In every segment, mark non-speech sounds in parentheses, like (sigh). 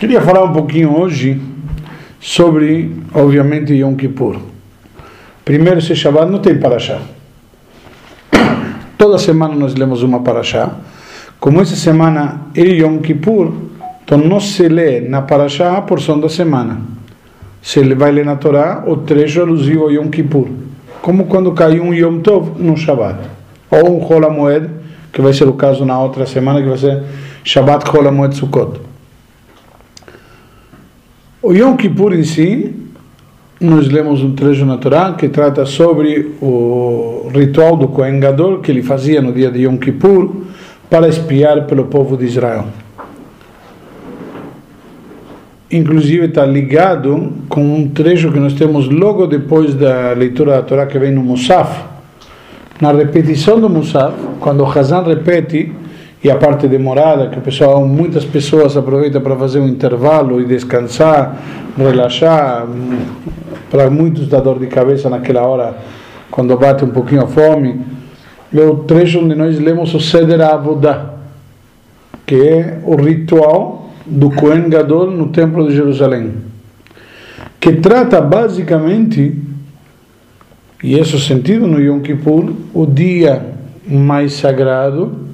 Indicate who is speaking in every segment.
Speaker 1: Queria falar um pouquinho hoje sobre, obviamente, Yom Kippur. Primeiro, esse Shabbat não tem paraxá. Toda semana nós lemos uma paraxá. Como essa semana é Yom Kippur, então não se lê na paraxá a porção da semana. Se vai ler na Torá o trecho alusivo a Yom Kippur. Como quando caiu um Yom Tov no Shabbat. Ou um Hol que vai ser o caso na outra semana, que vai ser Shabbat Hol Sukkot. O Yom Kippur em si, nós lemos um trecho natural que trata sobre o ritual do Kohen Gadol que ele fazia no dia de Yom Kippur para espiar pelo povo de Israel. Inclusive está ligado com um trecho que nós temos logo depois da leitura da Torá que vem no Musaf. Na repetição do Musaf, quando o Hazan repete, e a parte demorada, que o pessoal, muitas pessoas aproveitam para fazer um intervalo e descansar, relaxar, para muitos dá dor de cabeça naquela hora, quando bate um pouquinho a fome. É o trecho onde nós lemos o Seder Avodah, que é o ritual do Kohen Gadol no Templo de Jerusalém, que trata basicamente, e esse é sentido no Yom Kippur, o dia mais sagrado,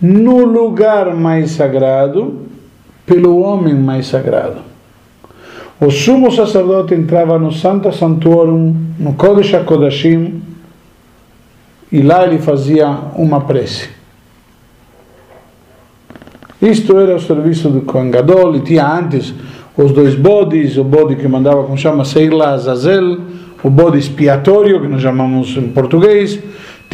Speaker 1: no lugar mais sagrado, pelo homem mais sagrado. O sumo sacerdote entrava no Santo Santuário, no Kodesh HaKodashim, e lá ele fazia uma prece. Isto era o serviço do Kohen Gadol, e tinha antes os dois bodes, o bode que mandava, como chama, Seila Azazel, o bode expiatório, que nós chamamos em português,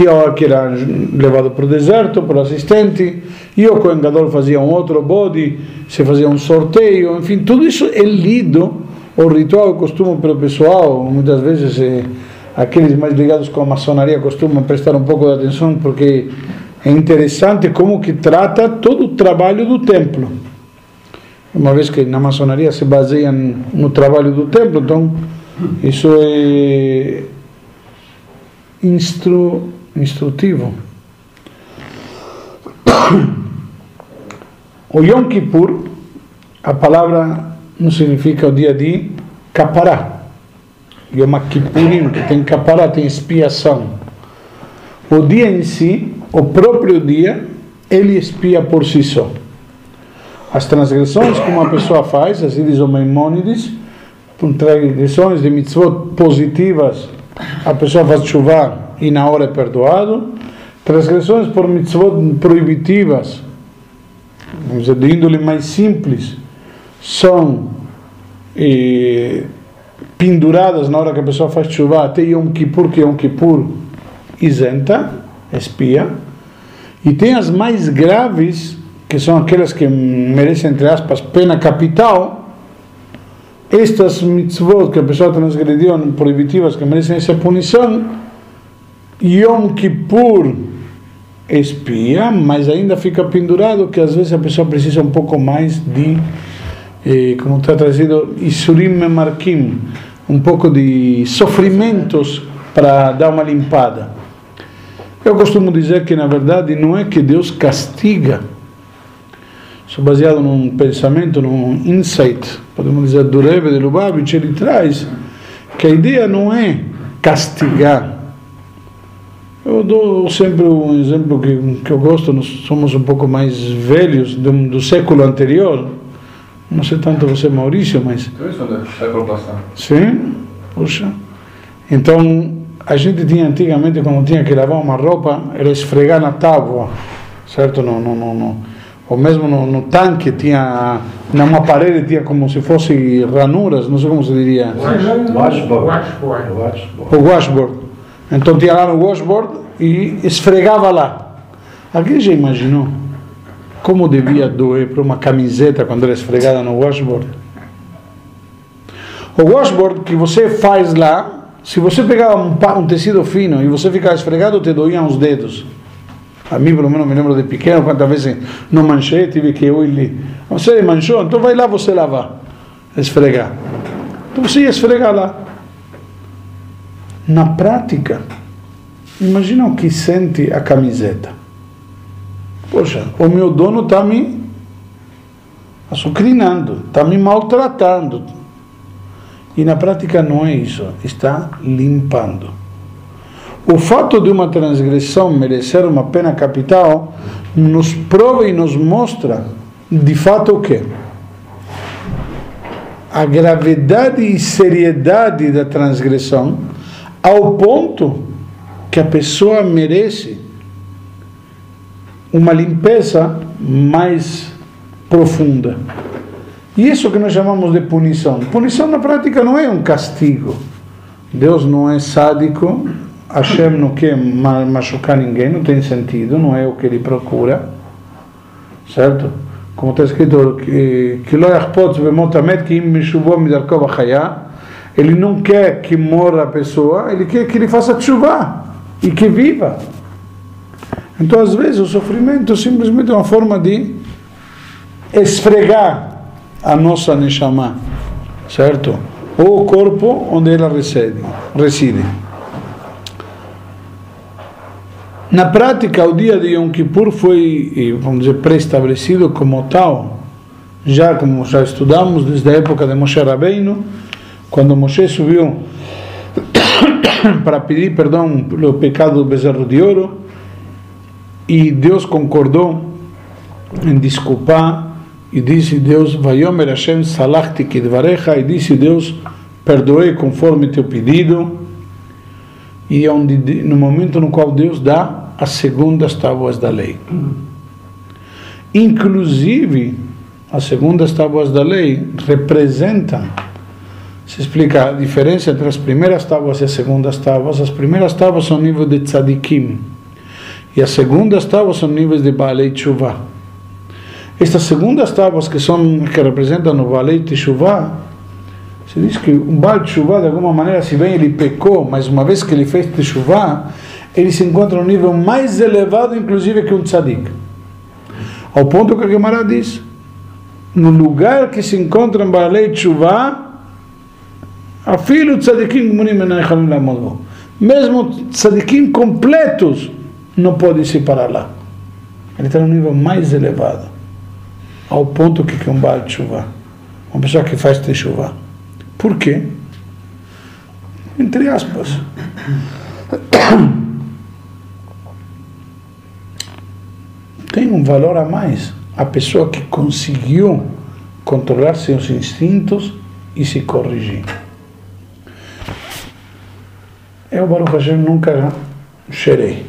Speaker 1: tinha que era levado para o deserto, o assistente, e o Kohen Gadol fazia um outro bode, se fazia um sorteio, enfim, tudo isso é lido, o ritual, o costume pelo pessoal, muitas vezes é, aqueles mais ligados com a maçonaria costumam prestar um pouco de atenção, porque é interessante como que trata todo o trabalho do templo. Uma vez que na maçonaria se baseia no trabalho do templo, então isso é instru instrutivo. (coughs) O Yom Kippur, a palavra não significa o dia de capará. Yom Kippurim, que tem capará, tem expiação. O dia em si, o próprio dia, ele expia por si só. As transgressões que uma pessoa faz, assim diz o Maimônides, transgressões de mitzvot positivas, a pessoa faz chuva e na hora é perdoado. Transgressões por mitzvot proibitivas, vamos dizer, de índole mais simples, são eh, penduradas na hora que a pessoa faz chuva até Yom Kippur, que Yom Kippur isenta, espia. E tem as mais graves, que são aquelas que merecem, entre aspas, pena capital. Estas mitzvot que a pessoa transgrediu, proibitivas, que merecem essa punição, Yom Kippur espia, mas ainda fica pendurado que às vezes a pessoa precisa um pouco mais de, eh, como está trazido, Isurim Memarkim, um pouco de sofrimentos para dar uma limpada. Eu costumo dizer que na verdade não é que Deus castiga, sou baseado num pensamento, num insight, podemos dizer, do Rebbe de Lubavitch, ele traz que a ideia não é castigar, eu dou sempre um exemplo que, que eu gosto, nós somos um pouco mais velhos do, do século anterior. Não sei tanto você, Maurício, mas. século passado. Sim, puxa. Então, a gente tinha antigamente, quando tinha que lavar uma roupa, era esfregar na tábua, certo? No, no, no, no. Ou mesmo no, no tanque, tinha. Numa parede tinha como se fosse ranuras, não sei como se diria. Washboard. O washboard. Então tinha lá no washboard e esfregava lá. Alguém já imaginou como devia doer para uma camiseta quando era esfregada no washboard? O washboard que você faz lá, se você pegar um, um tecido fino e você ficar esfregado, te doíam os dedos. A mim, pelo menos, me lembro de pequeno, quantas vezes não manchei, tive que eu. Você manchou, então vai lá você lavar, esfregar. Então você ia esfregar lá. Na prática, imagina o que sente a camiseta. Poxa, o meu dono está me açucrinando, está me maltratando. E na prática não é isso, está limpando. O fato de uma transgressão merecer uma pena capital nos prova e nos mostra de fato o que? A gravidade e seriedade da transgressão ao ponto que a pessoa merece uma limpeza mais profunda. Isso que nós chamamos de punição. Punição na prática não é um castigo. Deus não é sádico, Hashem não quer machucar ninguém, não tem sentido, não é o que ele procura. Certo? Como está escrito, que ele não quer que morra a pessoa, ele quer que ele faça chuva e que viva. Então, às vezes, o sofrimento simplesmente é uma forma de esfregar a nossa Neshama, certo? Ou o corpo onde ela reside. reside. Na prática, o dia de Yom Kippur foi, vamos dizer, pré-estabelecido como tal, já como já estudamos desde a época de Moshe Rabbeinu, quando Moshe subiu (coughs) para pedir perdão pelo pecado do bezerro de ouro, e Deus concordou em desculpar e disse Deus, Vayomer Hashem salachti kidvarecha, e disse Deus, perdoei conforme teu pedido, e é onde, no momento no qual Deus dá as segundas tábuas da lei. Inclusive, as segundas tábuas da lei representam, se explica a diferença entre as primeiras tábuas e as segundas tábuas. As primeiras tábuas são nível de tzadikim, e as segundas tábuas são níveis de Baalei Tshuva. Estas segundas tábuas que são que representam o Balei Teshuvah, se diz que um Baal Teshuvah, de alguma maneira, se bem ele pecou, mas uma vez que ele fez Teshuvah, ele se encontra no nível mais elevado, inclusive, que um tzadik. Ao ponto que a Gemara diz, no lugar que se encontra um Balei Teshuvah, afilo tzadikim mesmo tzadikim completos não podem se parar lá. Ele está no nível mais elevado ao ponto que é um Baal Tshuva, uma pessoa que faz Teshuvah. Por quê? Entre aspas. Tem um valor a mais a pessoa que conseguiu controlar seus instintos e se corrigir. Eu, Baruch Hashem, nunca cheirei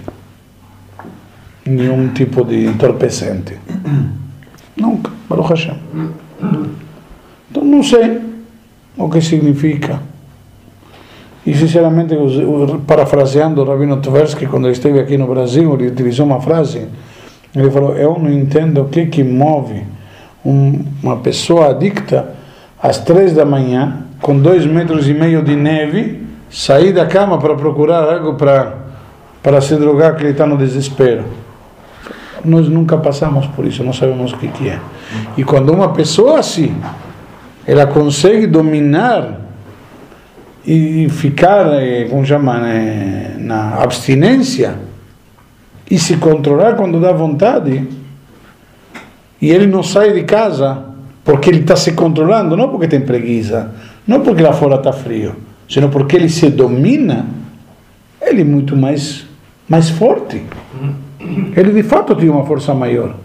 Speaker 1: nenhum tipo de entorpecente. (clears throat) Nunca, Baruch Hashem. Então não sei o que significa. E sinceramente, parafraseando o Rabino Tversky, quando ele esteve aqui no Brasil, ele utilizou uma frase. Ele falou: Eu não entendo o que, que move um, uma pessoa adicta às três da manhã, com dois metros e meio de neve, sair da cama para procurar algo para, se drogar, que ele está no desespero nós nunca passamos por isso, não sabemos o que, que é. E quando uma pessoa assim, ela consegue dominar e ficar, eh, como chama, né, na abstinência e se controlar quando dá vontade, e ele não sai de casa porque ele está se controlando, não porque tem preguiça, não porque lá fora está frio, senão porque ele se domina, ele é muito mais, mais forte. Ele de fato tinha uma força maior.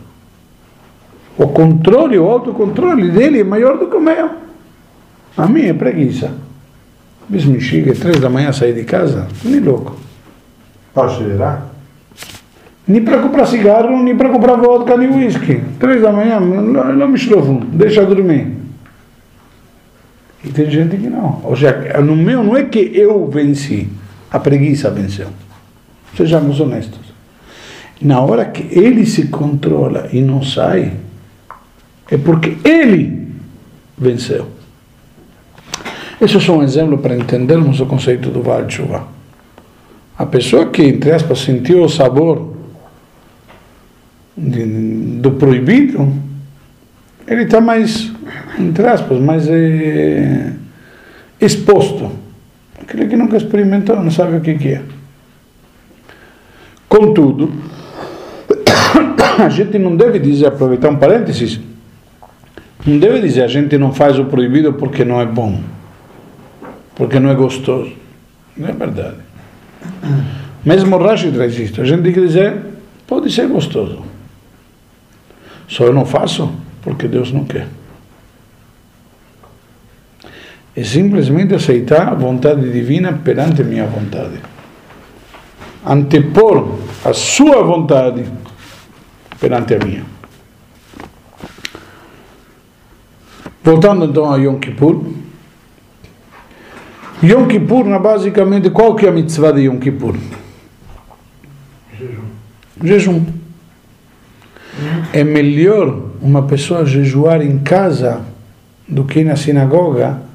Speaker 1: O controle, o autocontrole dele é maior do que o meu. A minha é preguiça. Mas me chega três da manhã sair de casa, nem louco.
Speaker 2: Para acelerar?
Speaker 1: Nem para comprar cigarro, nem para comprar vodka, nem whisky. Três da manhã, não me estrovo, deixa dormir. E tem gente que não. Ou seja, no meu não é que eu venci, a preguiça venceu. Sejamos honestos. Na hora que ele se controla e não sai, é porque ele venceu. Esse é só um exemplo para entendermos o conceito do Val. A pessoa que, entre aspas, sentiu o sabor de, do proibido, ele está mais, entre aspas, mais é, exposto. Aquele que nunca experimentou não sabe o que, é. Contudo, (coughs) a gente não deve dizer, aproveitar um parênteses, Não deve dizer a gente não faz o proibido porque não é bom, porque não é gostoso. Não é verdade. Mesmo Rashi traz isso. A gente tem que dizer, pode ser gostoso. Só eu não faço porque Deus não quer. É simplesmente aceitar a vontade divina perante minha vontade. Antepor a sua vontade perante a minha. Voltando então a Yom Kippur. Yom Kippur, basicamente, qual que é a mitzvah de Yom Kippur?
Speaker 2: Jejum.
Speaker 1: Jejum. É melhor uma pessoa jejuar em casa do que na sinagoga,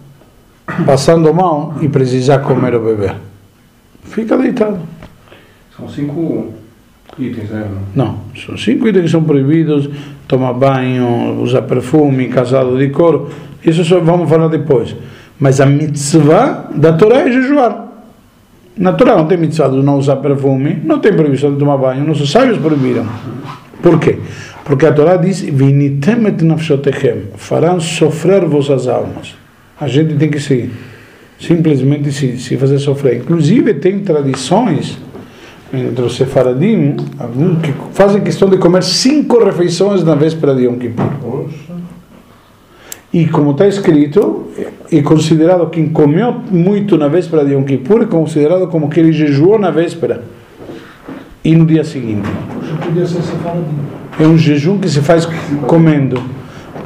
Speaker 1: passando mal e precisar comer ou beber. Fica deitado.
Speaker 3: São cinco itens, né?
Speaker 1: Não, são cinco itens que são proibidos: tomar banho, usar perfume, casado de couro. Isso só vamos falar depois. Mas a mitzvah da Torá é jejuar. Na Torá não tem mitzvah de não usar perfume, não tem proibição de tomar banho, nossos sábios proibiram. Por quê? Porque a Torá diz: Vinitem et nafshotechem, farão sofrer vossas almas. A gente tem que se, simplesmente se, se fazer sofrer. Inclusive, tem tradições entre os sefaradim alguns que fazem questão de comer cinco refeições na véspera de Yom Kippur. E como está escrito, é considerado quem comeu muito na véspera de Yom Kippur, é considerado como que ele jejuou na véspera e no dia seguinte. É um jejum que se faz comendo.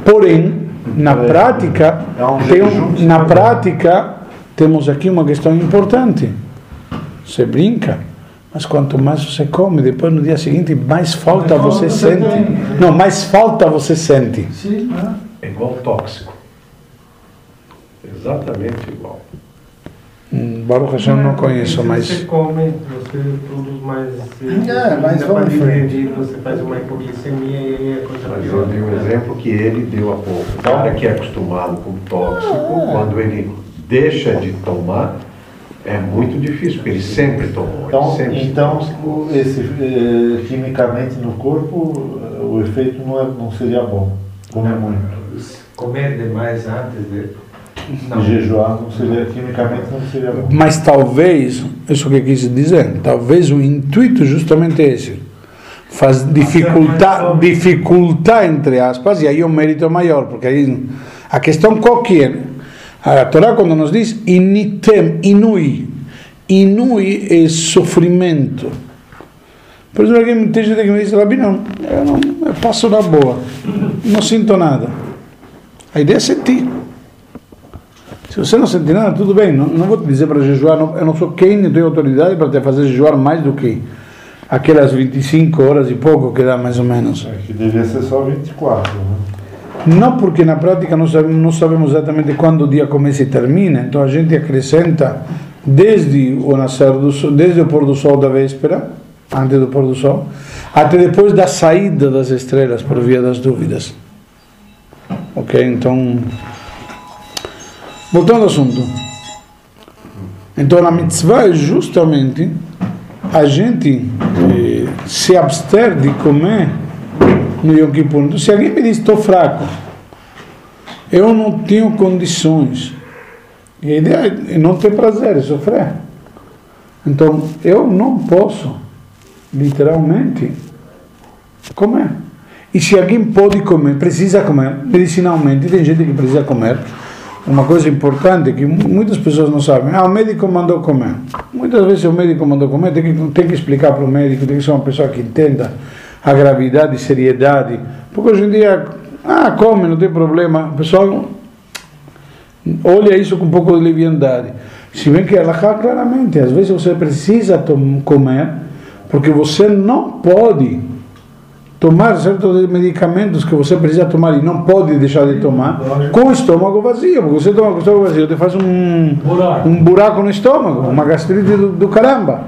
Speaker 1: Porém, na
Speaker 2: É.
Speaker 1: prática,
Speaker 2: É
Speaker 1: tem um- na prática, temos aqui uma questão importante. Você brinca, mas quanto mais você come, depois no dia seguinte, mais falta
Speaker 2: Mais
Speaker 1: você
Speaker 2: falta
Speaker 1: sente.
Speaker 2: também.
Speaker 1: Não, mais falta você sente.
Speaker 2: Sim, né?
Speaker 4: É igual tóxico. Exatamente igual.
Speaker 1: Baruch Hashem não conheço, mas
Speaker 5: Você come, você produz mais.
Speaker 2: É, mas vamos
Speaker 5: dividir, Você faz uma hipoglicemia e aí é coisa
Speaker 4: Mas
Speaker 5: pior.
Speaker 4: eu dei um exemplo que ele deu há pouco. O cara que é acostumado com tóxico, quando ele deixa de tomar, é muito difícil, porque ele sempre tomou.
Speaker 2: Então,
Speaker 4: sempre
Speaker 2: então o- esse, eh, quimicamente no corpo, eh, o efeito não, é, não seria bom. Comer muito.
Speaker 5: Comer demais antes de. Não.
Speaker 2: Jejuar não seria, quimicamente não seria bom.
Speaker 1: Mas talvez, isso que eu quis dizer, talvez o intuito justamente é esse. Faz dificultar, dificultar, entre aspas, e aí o mérito é maior, porque aí a questão qual que é? A Torá quando nos diz initem, inui, inui é sofrimento. Por exemplo, alguém, tem gente que me diz, Rabi, não, eu, não, eu passo na boa, não sinto nada. A ideia é sentir. Se você não sentir nada, tudo bem. Não, não vou te dizer para jejuar. Não, eu não sou quem, nem tenho autoridade para te fazer jejuar mais do que aquelas 25 horas e pouco que dá mais ou menos.
Speaker 2: É que devia ser só 24, né?
Speaker 1: Não porque na prática nós sabemos, não sabemos exatamente quando o dia começa e termina. Então a gente acrescenta desde o nascer do sol, desde o pôr do sol da véspera, antes do pôr do sol, até depois da saída das estrelas, por via das dúvidas. Ok? Então, voltando ao assunto. Então a mitzvah é justamente a gente eh, se abster de comer no Yom Kippur. Então, se alguém me diz, estou fraco, eu não tenho condições, e a ideia é não ter prazer, é sofrer. Então, eu não posso, literalmente, comer. E se alguém pode comer, precisa comer, medicinalmente, tem gente que precisa comer, uma coisa importante que mu- muitas pessoas não sabem, ah, o médico mandou comer. Muitas vezes o médico mandou comer, tem que, tem que explicar para o médico, tem que ser uma pessoa que entenda a gravidade e seriedade. Porque hoje em dia, ah, come, não tem problema. O pessoal olha isso com um pouco de leviandade. Se bem que ela claramente, às vezes você precisa comer, porque você não pode tomar certos medicamentos que você precisa tomar e não pode deixar de tomar com o estômago vazio, porque você toma com o estômago vazio, te faz um
Speaker 3: Buraco.
Speaker 1: um buraco no estômago, uma gastrite do, do caramba.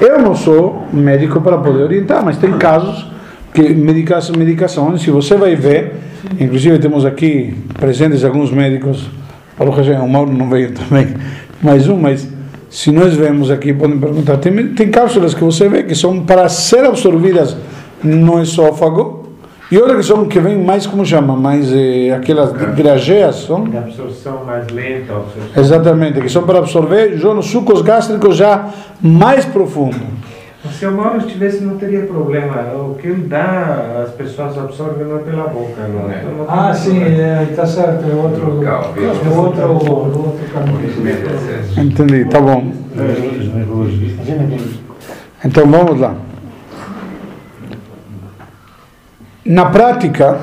Speaker 1: Eu não sou médico para poder orientar, mas tem casos que medica, medicações, se você vai ver, inclusive temos aqui presentes alguns médicos, o Mauro não veio (laughs) também, mais um, mas se nós vemos aqui, podem perguntar, tem, tem cápsulas que você vê que são para ser absorvidas no esôfago E outra que são que vem mais, como chama? Mais eh, aquelas grageas, são?
Speaker 5: De absorção mais lenta, absorção.
Speaker 1: Exatamente, que são para absorver já nos sucos gástricos já mais profundo.
Speaker 5: Se o Mauro estivesse, não teria problema. O que ele dá, as pessoas absorvem não é pela boca, não é? Então não
Speaker 6: Ah, sim, está certo, é outro,
Speaker 3: Local,
Speaker 6: é outro, outro caminho.
Speaker 1: Entendi, tá bom. Então vamos lá. Na prática,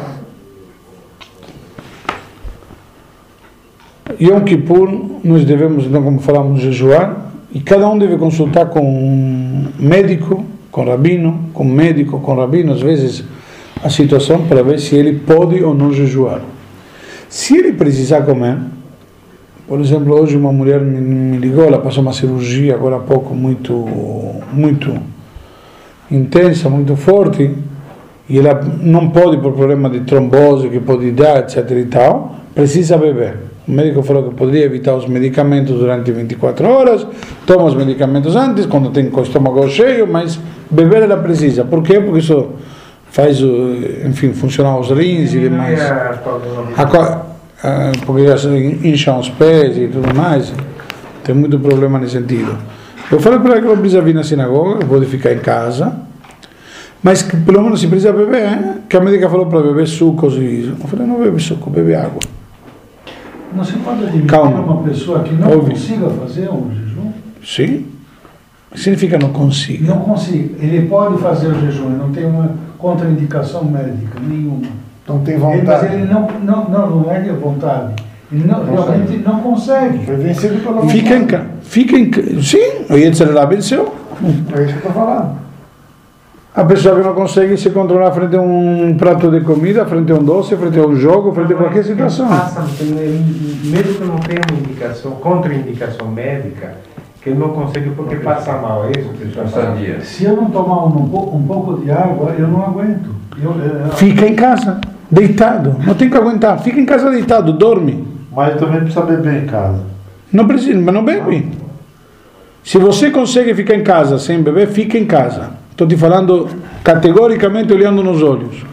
Speaker 1: Yom Kippur, nós devemos, então, como falamos, jejuar, e cada um deve consultar com um médico, com rabino, com médico, com rabino, às vezes, a situação para ver se ele pode ou não jejuar. Se ele precisar comer, por exemplo, hoje uma mulher me, ligou, ela passou uma cirurgia agora há pouco muito, muito intensa, muito forte, e ela não pode por problema de trombose que pode dar, etc e tal, precisa beber. O médico falou que poderia evitar os medicamentos durante 24 horas, toma os medicamentos antes, quando tem com o estômago cheio, mas beber ela precisa. Por quê? Porque isso faz, enfim, funcionar os rins e demais. Porque elas incham os pés e tudo mais. Tem muito problema nesse sentido. Eu falei para ela que não precisa vir na sinagoga, pode ficar em casa. Mas pelo menos se precisa beber, hein? que a médica falou para beber sucos e isso. Eu falei, não bebe suco, bebe água.
Speaker 6: Não se pode admitir
Speaker 1: Calma.
Speaker 6: uma pessoa que não
Speaker 1: Ouve.
Speaker 6: consiga fazer um jejum?
Speaker 1: Sim? Significa não consiga?
Speaker 6: Não consiga. Ele pode fazer o jejum, ele não tem uma contraindicação médica nenhuma.
Speaker 2: Não tem
Speaker 6: Ele, mas
Speaker 2: vontade.
Speaker 6: ele não, não, não, não é de vontade. Ele não, realmente não consegue.
Speaker 2: Foi vencido pela vontade.
Speaker 1: Fica em casa. Fica em casa. Sim, o Yetzirah venceu.
Speaker 2: É isso que eu estou falando.
Speaker 1: A pessoa que não consegue se controlar frente a um prato de comida, frente a um doce, frente a um jogo, frente a qualquer situação.
Speaker 5: Passa, mesmo que não tenha uma indicação, contraindicação médica, que ele não consegue porque passa mal, é isso que você está.
Speaker 6: Se eu não tomar um, um pouco de água, eu não aguento. Eu, eu-
Speaker 1: Fica em casa, deitado. Não tem que aguentar. Fica em casa deitado, dorme.
Speaker 2: Mas também precisa beber em casa.
Speaker 1: Não precisa, mas não bebe. Se você consegue ficar em casa sem beber, fica em casa. Estou te falando categoricamente olhando nos olhos.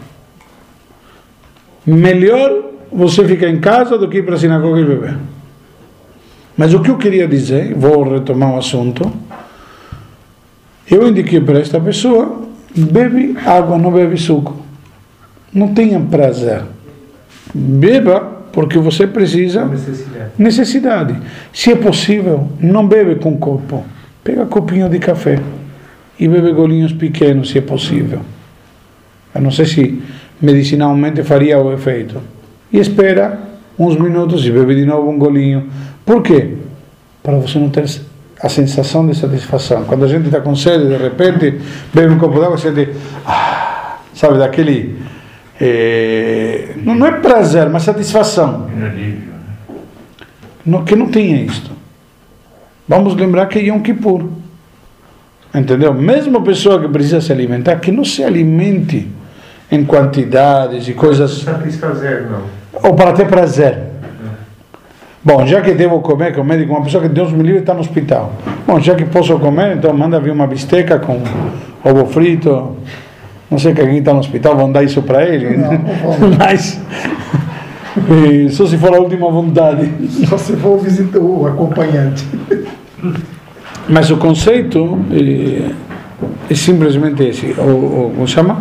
Speaker 1: Melhor você ficar em casa do que ir para a sinagoga e beber. Mas o que eu queria dizer, vou retomar o assunto. Eu indiquei para esta pessoa: bebe água, não bebe suco. Não tenha prazer. Beba porque você precisa
Speaker 5: Necessidade.
Speaker 1: necessidade. Se é possível, não bebe com copo. Pega copinho de café e bebe golinhos pequenos, se é possível. Eu não sei se medicinalmente faria o efeito. E espera uns minutos e bebe de novo um golinho. Por quê? Para você não ter a sensação de satisfação. Quando a gente está com sede, de repente, bebe um copo d'água e sente, ah, sabe, daquele. eh, não, não é prazer, mas satisfação.
Speaker 3: Um alívio.
Speaker 1: Não- que não tenha isto. Vamos lembrar que é Yom Kippur. Entendeu? Mesmo a pessoa que precisa se alimentar, que não se alimente em quantidades e coisas,
Speaker 5: Satisfazer, não.
Speaker 1: ou para ter prazer. Bom, já que devo comer com o médico, uma pessoa que Deus me livre está no hospital. Bom, já que posso comer, então manda vir uma bisteca com ovo frito. Não sei que alguém está no hospital, vão dar isso para ele. (laughs) Mas, eh, só se for a última vontade.
Speaker 7: Só se for o visita o acompanhante. (laughs)
Speaker 1: Mas o conceito é, é simplesmente esse, o, o, como chama?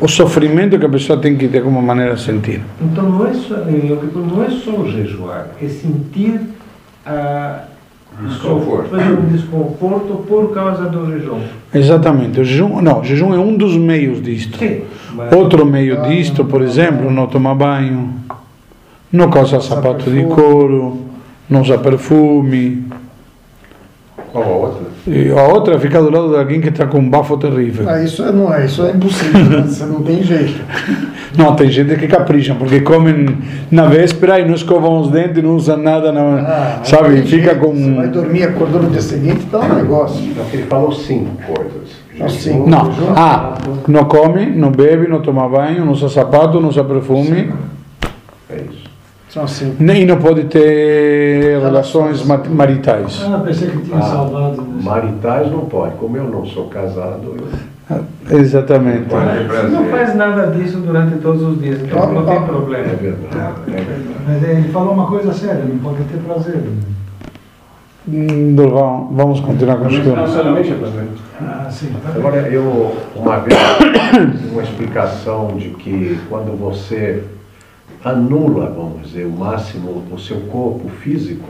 Speaker 1: O sofrimento que a pessoa tem que de alguma maneira sentir.
Speaker 5: Então não é só, Kippur não é só jejuar, é sentir a
Speaker 3: Desconforto.
Speaker 5: um desconforto por causa do jejum.
Speaker 1: Exatamente. O jejum, não, o jejum é um dos meios disto.
Speaker 5: Sim,
Speaker 1: Outro meio disto, por exemplo, não tomar banho, não calçar sapato de couro, não usar perfume.
Speaker 4: Qual a outra?
Speaker 1: E a outra é ficar do lado de alguém que está com um bafo terrível.
Speaker 7: Ah, isso é, não é, isso é impossível, né? (laughs) você não tem jeito. (laughs)
Speaker 1: Não, tem gente que capricha, porque comem na véspera e não escovam os dentes, não usam nada, não,
Speaker 7: Ah,
Speaker 1: sabe? Fica
Speaker 7: jeito,
Speaker 1: com.
Speaker 7: Você vai dormir, acordou no dia seguinte, tá um negócio.
Speaker 4: Não, ele falou cinco coisas.
Speaker 7: Não,
Speaker 4: Jejum,
Speaker 7: cinco.
Speaker 1: Não, ah, não come, não bebe, não toma banho, não usa sapato, não usa perfume.
Speaker 7: São assim.
Speaker 1: nem não pode ter relações ma- maritais.
Speaker 6: Ah, pensei que tinha
Speaker 4: Ah,
Speaker 6: salvado. né?
Speaker 4: Maritais não pode. Como eu não sou casado, eu
Speaker 1: Exatamente.
Speaker 3: Pode ter prazer.
Speaker 5: Não faz nada disso durante todos os dias, então
Speaker 6: Ó,
Speaker 5: não tem
Speaker 4: É
Speaker 5: problema.
Speaker 4: verdade. é verdade.
Speaker 6: Mas ele falou uma coisa séria, não pode ter prazer.
Speaker 1: Hum, Durval, vamos continuar com o
Speaker 3: Não
Speaker 1: estudo.
Speaker 3: necessariamente é prazer.
Speaker 6: Ah, sim.
Speaker 4: Agora, eu, uma vez, (coughs) uma explicação de que quando você anula, vamos dizer, o máximo o seu corpo físico,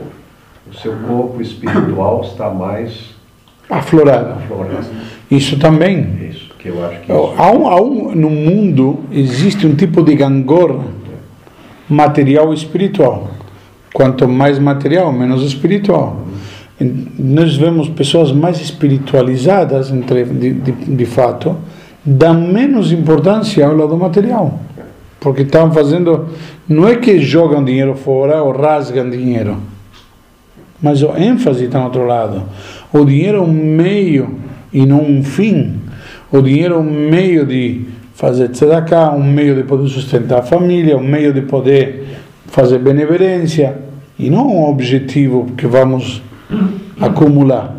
Speaker 4: o seu corpo espiritual está mais
Speaker 1: Aflorado.
Speaker 4: aflorado.
Speaker 1: Isso também.
Speaker 4: Isso, que eu acho que isso
Speaker 1: Há um, há um, no mundo existe um tipo de gangor material e espiritual. Quanto mais material, menos espiritual. Nós vemos pessoas mais espiritualizadas, entre, de, de, de fato, dão menos importância ao lado material. Porque estão fazendo. Não é que jogam dinheiro fora ou rasgam dinheiro. Mas o ênfase está no outro lado. O dinheiro é um meio e não um fim. O dinheiro é um meio de fazer tzedakah, um meio de poder sustentar a família, um meio de poder fazer benevolência e não um objetivo que vamos acumular.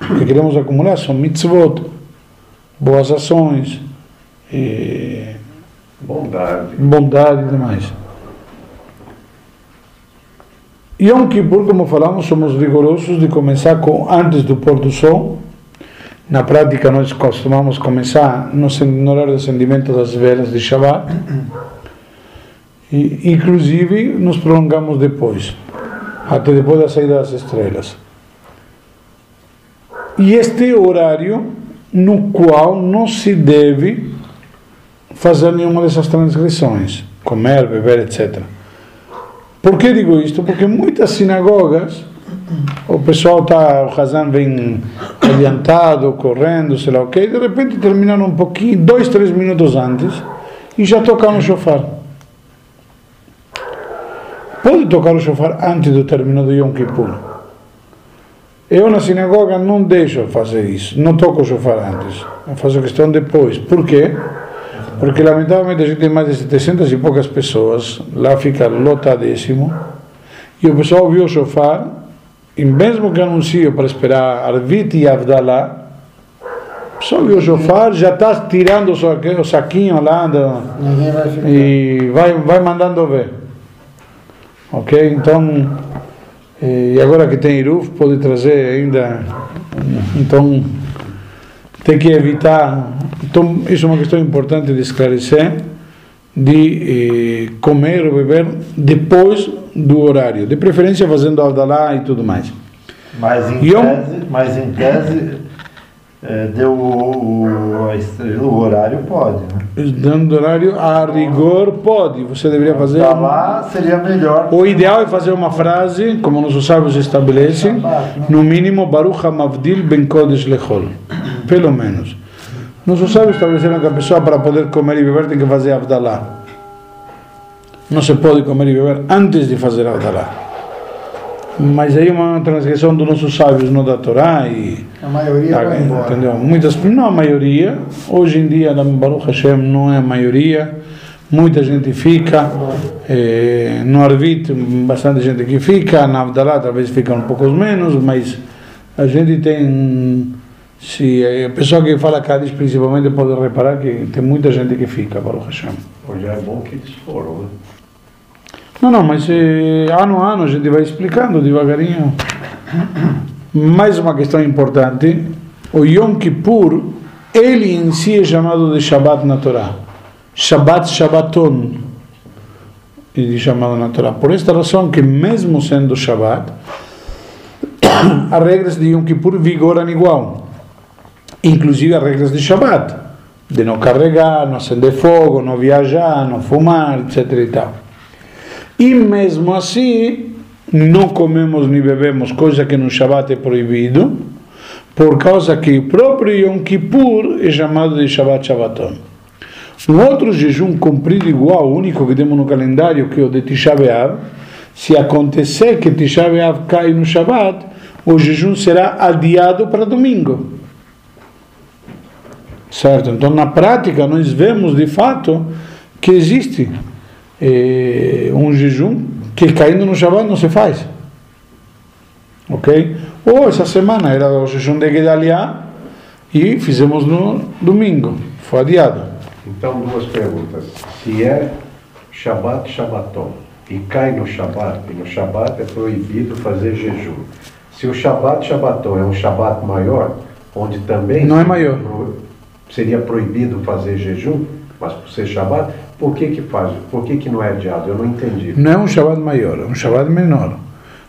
Speaker 1: O que queremos acumular são mitzvot, boas ações, eh,
Speaker 4: bondade.
Speaker 1: bondade e demais. Yom Kippur, como falamos, somos rigorosos de começar com antes do pôr do sol. Na prática, nós costumamos começar no, horário de acendimento das velas de Shabbat. E, inclusive, nos prolongamos depois, até depois da saída das estrelas. E este horário no qual não se deve fazer nenhuma dessas transgressões, comer, beber, etc. Por que digo isto? Porque muitas sinagogas, o pessoal está, o Hazan vem adiantado, correndo, sei lá o quê, de repente terminaram um pouquinho, dois, três minutos antes, e já tocaram o shofar. Pode tocar o shofar antes do término do Yom Kippur. Eu na sinagoga não deixo fazer isso, não toco o shofar antes, eu faço questão depois. Por quê? Porque lamentavelmente a gente tem mais de 700 e poucas pessoas, lá fica lotadíssimo, e o pessoal ouviu o shofar, e mesmo que anuncio para esperar Arvit e Avdalá, o pessoal ouviu o shofar, já está tirando o saquinho lá do, e vai, vai mandando ver. Ok? Então, eh, e agora que tem Iruf, pode trazer ainda. Então, tem que evitar. Então, isso é uma questão importante de esclarecer: de eh, comer ou beber depois do horário, de preferência fazendo Aldalá e tudo mais.
Speaker 2: Mas em
Speaker 1: E eu-
Speaker 2: tese, mas em tese é, deu o, o, o horário pode, né?
Speaker 1: Dando horário, a rigor, pode. Você deveria fazer.
Speaker 2: Pra lá seria melhor.
Speaker 1: O ideal é fazer uma frase, como nossos sábios estabelecem, no mínimo, Baruch HaMavdil Ben Kodesh Lechol. Pelo menos. Nossos sábios estabeleceram que a pessoa, para poder comer e beber, tem que fazer Abdalá. Não se pode comer e beber antes de fazer Abdalá. Mas aí é uma transgressão dos nossos sábios, não da Torá e
Speaker 7: A maioria
Speaker 1: Tá,
Speaker 7: vai embora.
Speaker 1: entendeu? Muitas, não a maioria, hoje em dia, na Baruch Hashem, não é a maioria, muita gente fica, eh, no Arvit, bastante gente que fica, na Abdalá talvez ficam um pouco menos, mas a gente tem, se a pessoa que fala Cádiz principalmente pode reparar que tem muita gente que fica, Baruch Hashem.
Speaker 4: Hoje é bom que eles foram, né?
Speaker 1: Não, não, mas eh, ano a ano a gente vai explicando devagarinho. Mais uma questão importante: o Yom Kippur, ele em si é chamado de Shabbat na Torá. Shabbat Shabbaton, ele é chamado na Torá. Por esta razão que mesmo sendo Shabbat, (coughs) as regras de Yom Kippur vigoram igual. Inclusive as regras de Shabbat. De não carregar, não acender fogo, não viajar, não fumar, etc. E tal. E mesmo assim, não comemos nem bebemos, coisa que no Shabbat é proibido, por causa que o próprio Yom Kippur é chamado de Shabbat Shabbaton. Um outro jejum cumprido igual, único que temos no calendário, que é o de Tisha B'Av, se acontecer que Tisha B'Av cai no Shabbat, o jejum será adiado para domingo. Certo? Então, na prática, nós vemos de fato que existe eh, um jejum que caindo no Shabbat não se faz. Ok? Ou essa semana era o jejum de Gedaliah, E fizemos no domingo, foi adiado.
Speaker 4: Então, duas perguntas. Se é Shabat, Shabaton, e cai no Shabat, e no Shabat é proibido fazer jejum. Se o Shabat, Shabaton é um Shabat maior, onde também
Speaker 1: Não é maior.
Speaker 4: Seria proibido fazer jejum, mas por ser Shabat, por que que faz? Por que que não é adiado? Eu não entendi.
Speaker 1: Não é um Shabbat maior, é um Shabbat menor.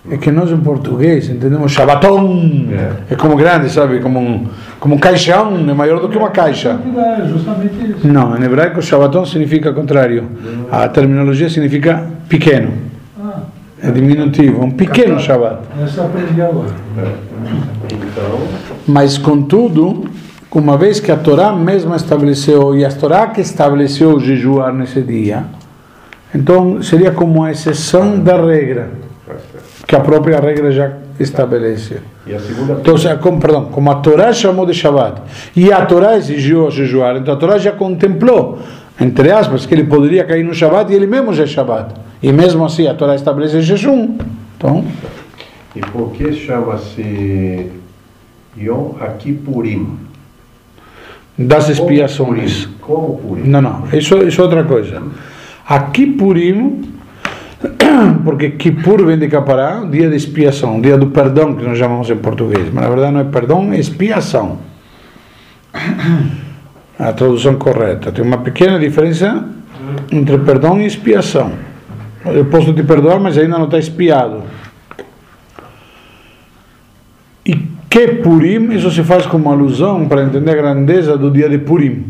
Speaker 1: É que nós em português entendemos Shabbaton,
Speaker 4: É.
Speaker 1: é como grande, sabe? Como um, como um caixão, é maior do que uma caixa.
Speaker 6: É justamente isso.
Speaker 1: Não, em hebraico Shabbaton significa o contrário. A terminologia significa pequeno,
Speaker 6: Ah,
Speaker 1: é diminutivo, um pequeno Shabbat.
Speaker 6: essa aprendi agora.
Speaker 4: Então,
Speaker 1: Mas, contudo, uma vez que a Torá mesma estabeleceu, e a Torá que estabeleceu o jejuar nesse dia, então seria como a exceção da regra, que a própria regra já estabelece. Então, como, perdão, como a Torá chamou de Shabbat e a Torá exigiu jejuar, então a Torá já contemplou, entre aspas, que ele poderia cair no Shabbat e ele mesmo já é Shabbat. E mesmo assim a Torá estabelece jejum. Então,
Speaker 4: E por que chama-se Yom Kippurim?
Speaker 1: Das expiações.
Speaker 4: Como Purim?
Speaker 1: Não, não, isso, isso é outra coisa. Aqui Purim, (coughs) porque Kippur vem de Capará, dia de expiação, dia do perdão, que nós chamamos em português, mas na verdade não é perdão, é expiação. (coughs) A tradução correta. Tem uma pequena diferença entre perdão e expiação. Eu posso te perdoar, mas ainda não está expiado. E que Purim, isso se faz como alusão para entender a grandeza do dia de Purim.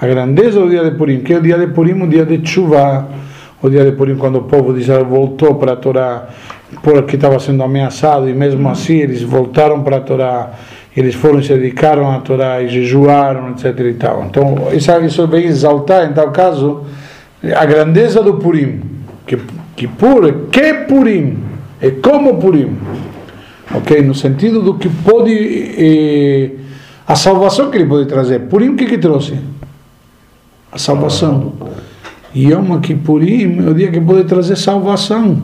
Speaker 1: A grandeza do dia de Purim, que é o dia de Purim, o dia de chuva, o dia de Purim quando o povo de Israel voltou para a Torá, porque estava sendo ameaçado, e mesmo assim eles voltaram para a Torá, eles foram se dedicaram à Torá e jejuaram, etc. E tal. Então, isso, isso vem exaltar, em tal caso, a grandeza do Purim. Que, que que Purim, é como Purim. Ok? No sentido do que pode, eh, a salvação que ele pode trazer. Purim, o que que trouxe? A salvação. Yom Kippurim é o dia que pode trazer salvação.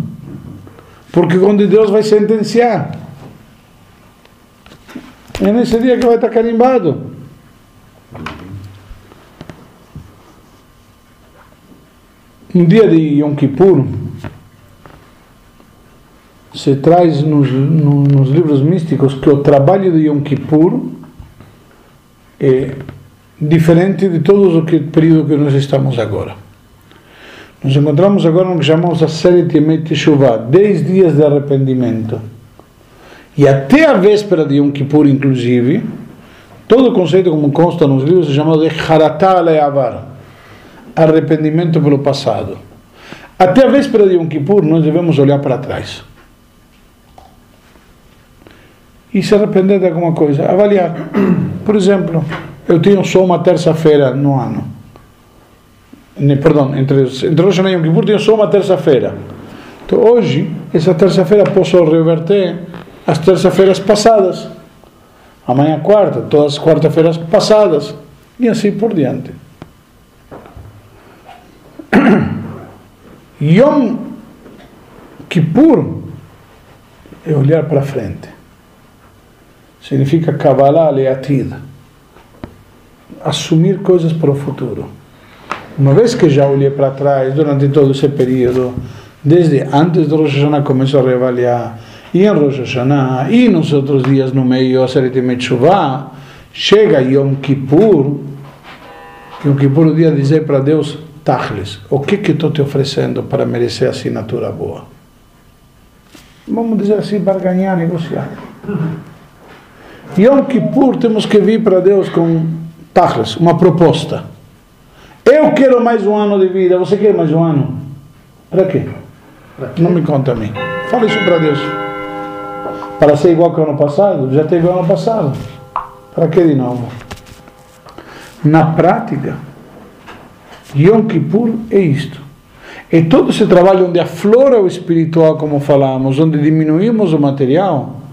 Speaker 1: Porque quando Deus vai sentenciar. É nesse dia que vai estar carimbado. No dia de Yom Kippur, se traz nos, no- nos livros místicos que o trabalho de Yom Kippur é diferente de todo o que, período que nós estamos agora. Nos encontramos agora no que chamamos a série Yemei Teshuvah, 10 dias de arrependimento. E até a véspera de Yom Kippur, inclusive, todo o conceito como consta nos livros é chamado de Haratá Aleavar, arrependimento pelo passado. Até a véspera de Yom Kippur, nós devemos olhar para trás. E se arrepender de alguma coisa, avaliar. (clears throat) Por exemplo, eu tenho só uma terça-feira no ano. Perdão, entre, entre Hashanah e Yom Kippur tenho só uma terça-feira. Então hoje, essa terça-feira posso reverter as terça-feiras passadas. Amanhã quarta, todas as quarta-feiras passadas. E assim por diante. (clears throat) Yom Kippur é olhar para frente. Significa Kabbalah Leatid. Assumir coisas para o futuro. Uma vez que já olhei para trás durante todo esse período, desde antes do Rosh Hashanah começo a reavaliar, e em Rosh Hashanah, e nos outros dias no meio, a Seret Shuvah, chega Yom Kippur, Yom Kippur o dia dizer para Deus, Tachlis, o que que estou te oferecendo para merecer assinatura boa? Vamos dizer assim, barganhar, negociar. Yom Kippur temos que vir para Deus com Tachlis, uma proposta. Eu quero mais um ano de vida, você quer mais um ano? Para quê? Não me conta a mim. Fala isso para Deus. Para ser igual que o ano passado? Já teve o ano passado. Para que de novo? Na prática, Yom Kippur é isto. É todo esse trabalho onde aflora o espiritual, como falamos, onde diminuímos o material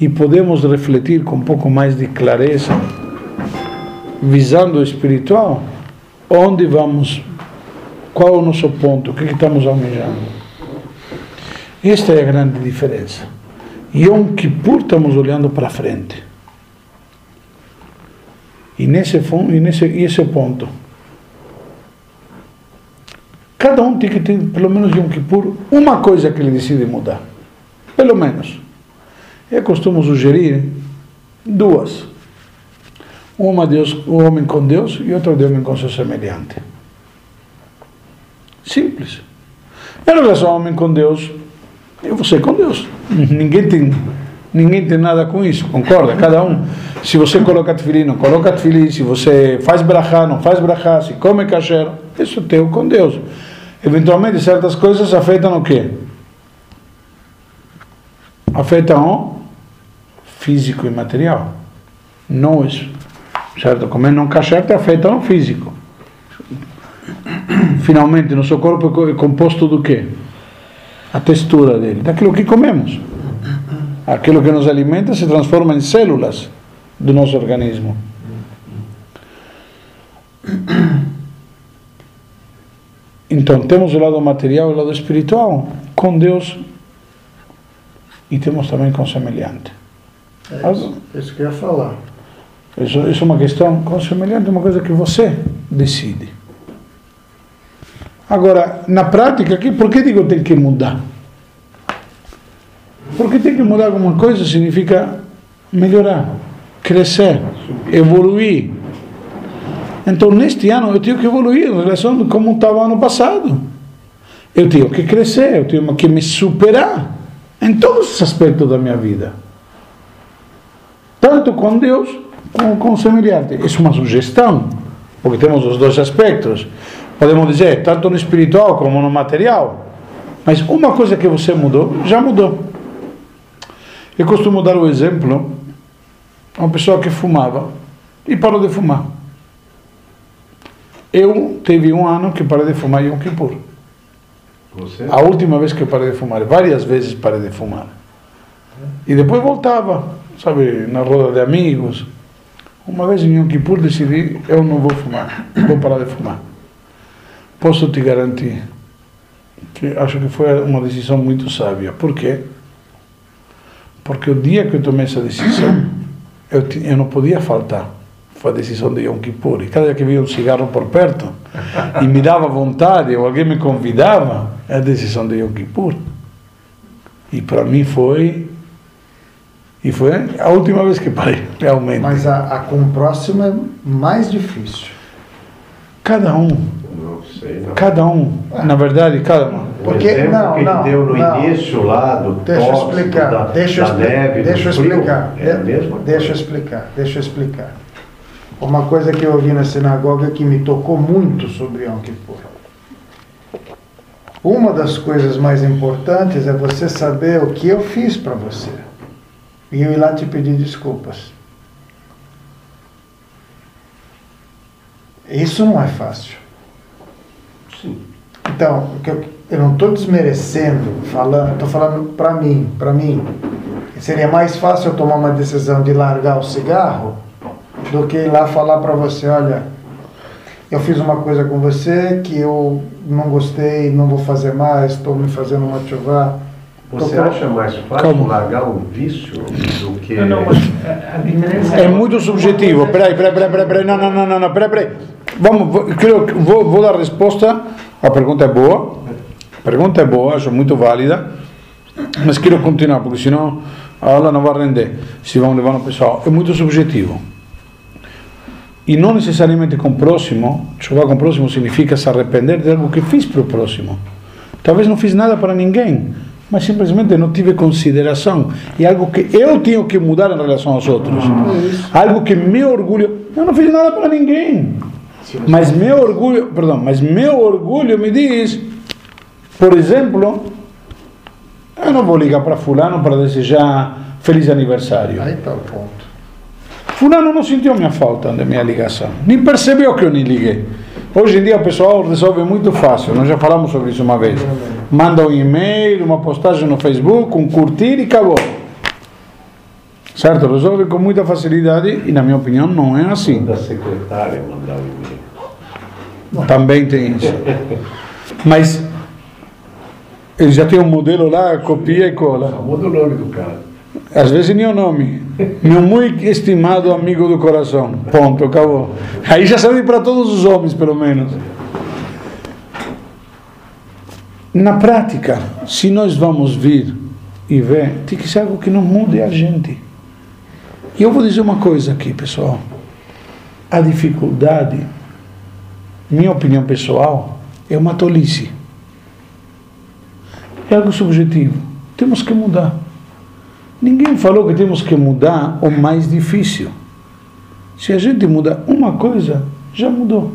Speaker 1: e podemos refletir com um pouco mais de clareza, visando o espiritual, onde vamos, qual é o nosso ponto, o que, que estamos almejando. Esta é a grande diferença. Yom Kippur estamos olhando para frente. E nesse, e nesse e esse é ponto. Cada um tem que ter, pelo menos um Kippur, uma coisa que ele decide mudar. Pelo menos. Eu costumo sugerir duas. Uma Deus, o homem com Deus e outra de homem com seu semelhante. Simples. Em relação ao homem com Deus, eu vou ser com Deus. Ninguém tem, ninguém tem nada com isso, concorda? Cada um. Se você coloca tefilim, não coloca tefilim. Se você faz brachá, não faz brachá. Se come kasher, isso é teu com Deus. Eventualmente, certas coisas afetam o quê? Afetam o físico e material. Isso. Certo? Comer não kasher te afeta no físico. (coughs) Finalmente, nosso corpo é co- composto do quê? A textura dele, daquilo que comemos. Aquilo que nos alimenta se transforma em células do nosso organismo. (coughs) Então, temos o lado material e o lado espiritual com Deus e temos também com semelhante.
Speaker 7: É isso, isso que eu ia falar.
Speaker 1: Isso, isso é uma questão, semelhante é uma coisa que você decide. Agora, na prática, aqui, por que digo tem que mudar? Porque tem que mudar alguma coisa significa melhorar, crescer, evoluir. Então, neste ano, eu tenho que evoluir em relação a como estava ano passado. Eu tenho que crescer, eu tenho que me superar em todos os aspectos da minha vida. Tanto com Deus como com o semelhante. Isso é uma sugestão, porque temos os dois aspectos. Podemos dizer, tanto no espiritual como no material. Mas uma coisa que você mudou, já mudou. Eu costumo dar o exemplo uma pessoa que fumava e parou de fumar. Eu teve um ano que parei de fumar em Yom Kippur.
Speaker 4: Você?
Speaker 1: A última vez que eu parei de fumar, várias vezes parei de fumar. E depois voltava, sabe, na roda de amigos. Uma vez em Yom Kippur decidi, eu não vou fumar, (coughs) vou parar de fumar. Posso te garantir que acho que foi uma decisão muito sábia. Por quê? Porque o dia que eu tomei essa decisão, (coughs) eu, eu não podia faltar. Foi a decisão de Yom Kippur. E cada vez que via um cigarro por perto (laughs) e me dava vontade, ou alguém me convidava, é a decisão de Yom Kippur. E para mim foi. E foi a última vez que parei, (laughs) realmente.
Speaker 7: Mas a, a com o próximo é mais difícil.
Speaker 1: Cada um,
Speaker 4: Não sei. Não.
Speaker 1: cada um, na verdade, cada um.
Speaker 4: O
Speaker 7: Porque-
Speaker 4: exemplo
Speaker 7: não,
Speaker 4: que ele
Speaker 7: não,
Speaker 4: deu no
Speaker 7: não.
Speaker 4: início lá do
Speaker 7: Deixa
Speaker 4: tóxico,
Speaker 7: explicar.
Speaker 4: da,
Speaker 7: deixa eu
Speaker 4: da
Speaker 7: expli-
Speaker 4: neve,
Speaker 7: deixa explicar.
Speaker 4: é a mesma
Speaker 7: Deixa eu explicar. Deixa eu explicar. Uma coisa que eu ouvi na sinagoga que me tocou muito sobre Yom Kippur. Uma das coisas mais importantes é você saber o que eu fiz para você. E eu ir lá te pedir desculpas. Isso não é fácil.
Speaker 4: Sim.
Speaker 7: Então, eu, não estou desmerecendo, falando, estou falando para mim, para mim. Seria mais fácil eu tomar uma decisão de largar o cigarro do que ir lá falar para você, olha, eu fiz uma coisa com você que eu não gostei, não vou fazer mais, estou me fazendo chuva.
Speaker 4: Você acha mais fácil
Speaker 1: Calma.
Speaker 4: largar um vício do que.
Speaker 5: Não, não, mas a, a diferença
Speaker 1: É muito subjetivo. Peraí, peraí, peraí, peraí. Não, não, não, não, não, peraí, peraí. Vamos, vou, creio que vou, vou dar resposta. A pergunta é boa. A pergunta é boa, acho muito válida. Mas quero continuar, porque senão a aula não vai render. Se vão levar no pessoal. É muito subjetivo. E não necessariamente com o próximo. Chorar com o próximo significa se arrepender de algo que fiz para o próximo. Talvez não fiz nada para ninguém, mas simplesmente não tive consideração. E algo que eu tenho que mudar em relação aos outros. Algo que meu orgulho. Eu não fiz nada para ninguém. Mas meu orgulho, perdão, mas meu orgulho me diz, por exemplo, eu não vou ligar para fulano para desejar feliz aniversário.
Speaker 7: Aí está o ponto.
Speaker 1: Fulano não sentiu minha falta da minha ligação, nem percebeu que eu nem liguei. Hoje em dia o pessoal resolve muito fácil, nós já falamos sobre isso uma vez. Manda um e-mail, uma postagem no Facebook, um curtir e acabou. Certo? Resolve com muita facilidade e, na minha opinião, não é assim.
Speaker 4: da secretária mandar o e-mail.
Speaker 1: Também tem isso. Mas ele já tem um modelo lá, copia e cola.
Speaker 4: muda o nome do cara.
Speaker 1: Às vezes nem o nome. Meu muito estimado amigo do coração. Ponto, acabou. Aí já serve para todos os homens, pelo menos. Na prática, se nós vamos vir e ver, tem que ser algo que não mude a gente. E eu vou dizer uma coisa aqui, pessoal. A dificuldade, minha opinião pessoal, é uma tolice. É algo subjetivo. Temos que mudar. Ninguém falou que temos que mudar o mais difícil. Se a gente muda uma coisa, já mudou.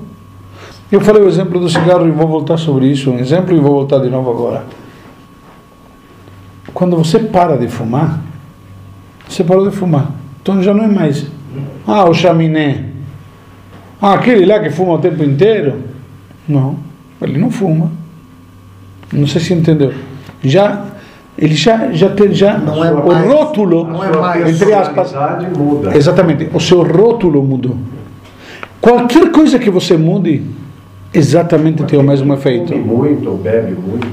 Speaker 1: Eu falei o exemplo do cigarro e vou voltar sobre isso. Um exemplo e vou voltar de novo agora. Quando você para de fumar, você parou de fumar. Então já não é mais. Ah, o chaminé. Ah, aquele lá que fuma o tempo inteiro. Não, ele não fuma. Não sei se entendeu. Já ele já já tem já
Speaker 7: Não é
Speaker 1: o
Speaker 7: mais-
Speaker 1: rótulo
Speaker 7: não é mais.
Speaker 1: entre aspas
Speaker 4: muda.
Speaker 1: Exatamente, o seu rótulo mudou. Qualquer coisa que você mude, exatamente tem o mesmo efeito.
Speaker 4: Come muito, bebe muito,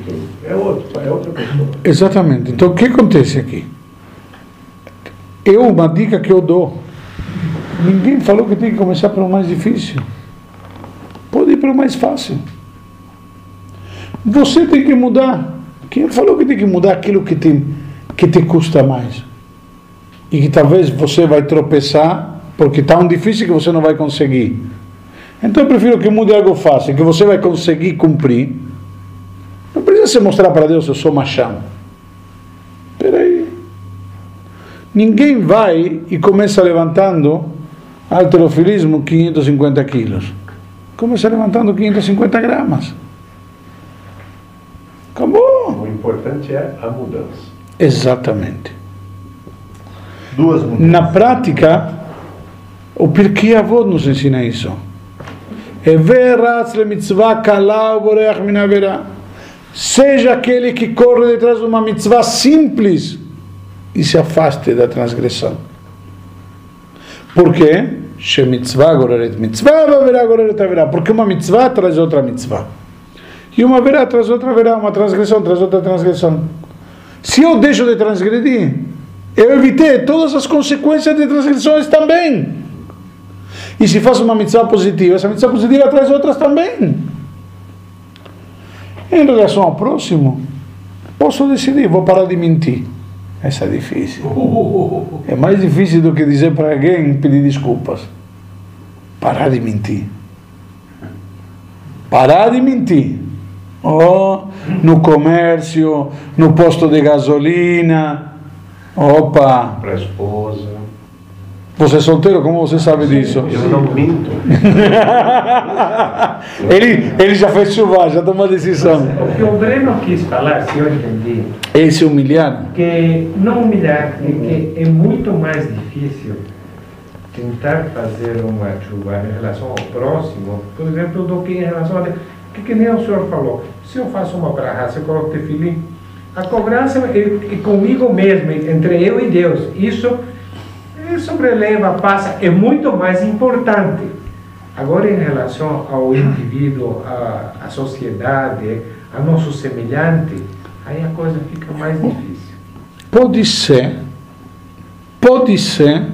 Speaker 4: é, outro, é outra pessoa.
Speaker 1: Exatamente. Então o que acontece aqui? Eu, uma dica que eu dou. Ninguém falou que tem que começar pelo mais difícil. Pode ir pelo mais fácil. Você tem que mudar. Quem falou que tem que mudar aquilo que te, que te custa mais? E que talvez você vai tropeçar porque está um difícil que você não vai conseguir. Então eu prefiro que mude algo fácil, que você vai conseguir cumprir. Não precisa se mostrar para Deus, eu sou machão. Peraí. Ninguém vai e começa levantando alterofilismo 550 quilos. Começa levantando 550 gramas. Acabou.
Speaker 4: Importante é a mudança.
Speaker 1: Exatamente.
Speaker 2: Duas mudanças.
Speaker 1: Na prática, o Pirkei Avot nos ensina isso. Seja aquele que corre detrás de uma mitzvah simples e se afaste da transgressão. Por quê? Porque uma mitzvah traz outra mitzvah. E uma verá traz outra verá, uma transgressão traz outra transgressão. Se eu deixo de transgredir, eu evitei todas as consequências de transgressões também. E se faço uma mitzvah positiva, essa mitzvah positiva traz outras também. Em relação ao próximo, posso decidir, vou parar de mentir. Essa é difícil. É mais difícil do que dizer para alguém pedir desculpas. Parar de mentir. Parar de mentir. Oh, no comércio, no posto de gasolina. Opa,
Speaker 4: Para a esposa.
Speaker 1: você é solteiro, como você sabe disso?
Speaker 4: Eu não minto. (laughs)
Speaker 1: ele, ele já fez chuva, já tomou decisão.
Speaker 5: O que o Breno quis falar, se eu entendi,
Speaker 1: Esse humilhar?
Speaker 5: que não humilhar, é que é muito mais difícil tentar fazer uma chuva em relação ao próximo, por exemplo, do que em relação a... Que, nem o senhor falou, se eu faço uma brahá, se eu coloco tefilim, a cobrança é, é comigo mesmo, entre eu e Deus. Isso sobreleva, passa, é muito mais importante. Agora, em relação ao indivíduo, à, à sociedade, a nosso semelhante, aí a coisa fica mais difícil.
Speaker 1: Pode ser, pode ser,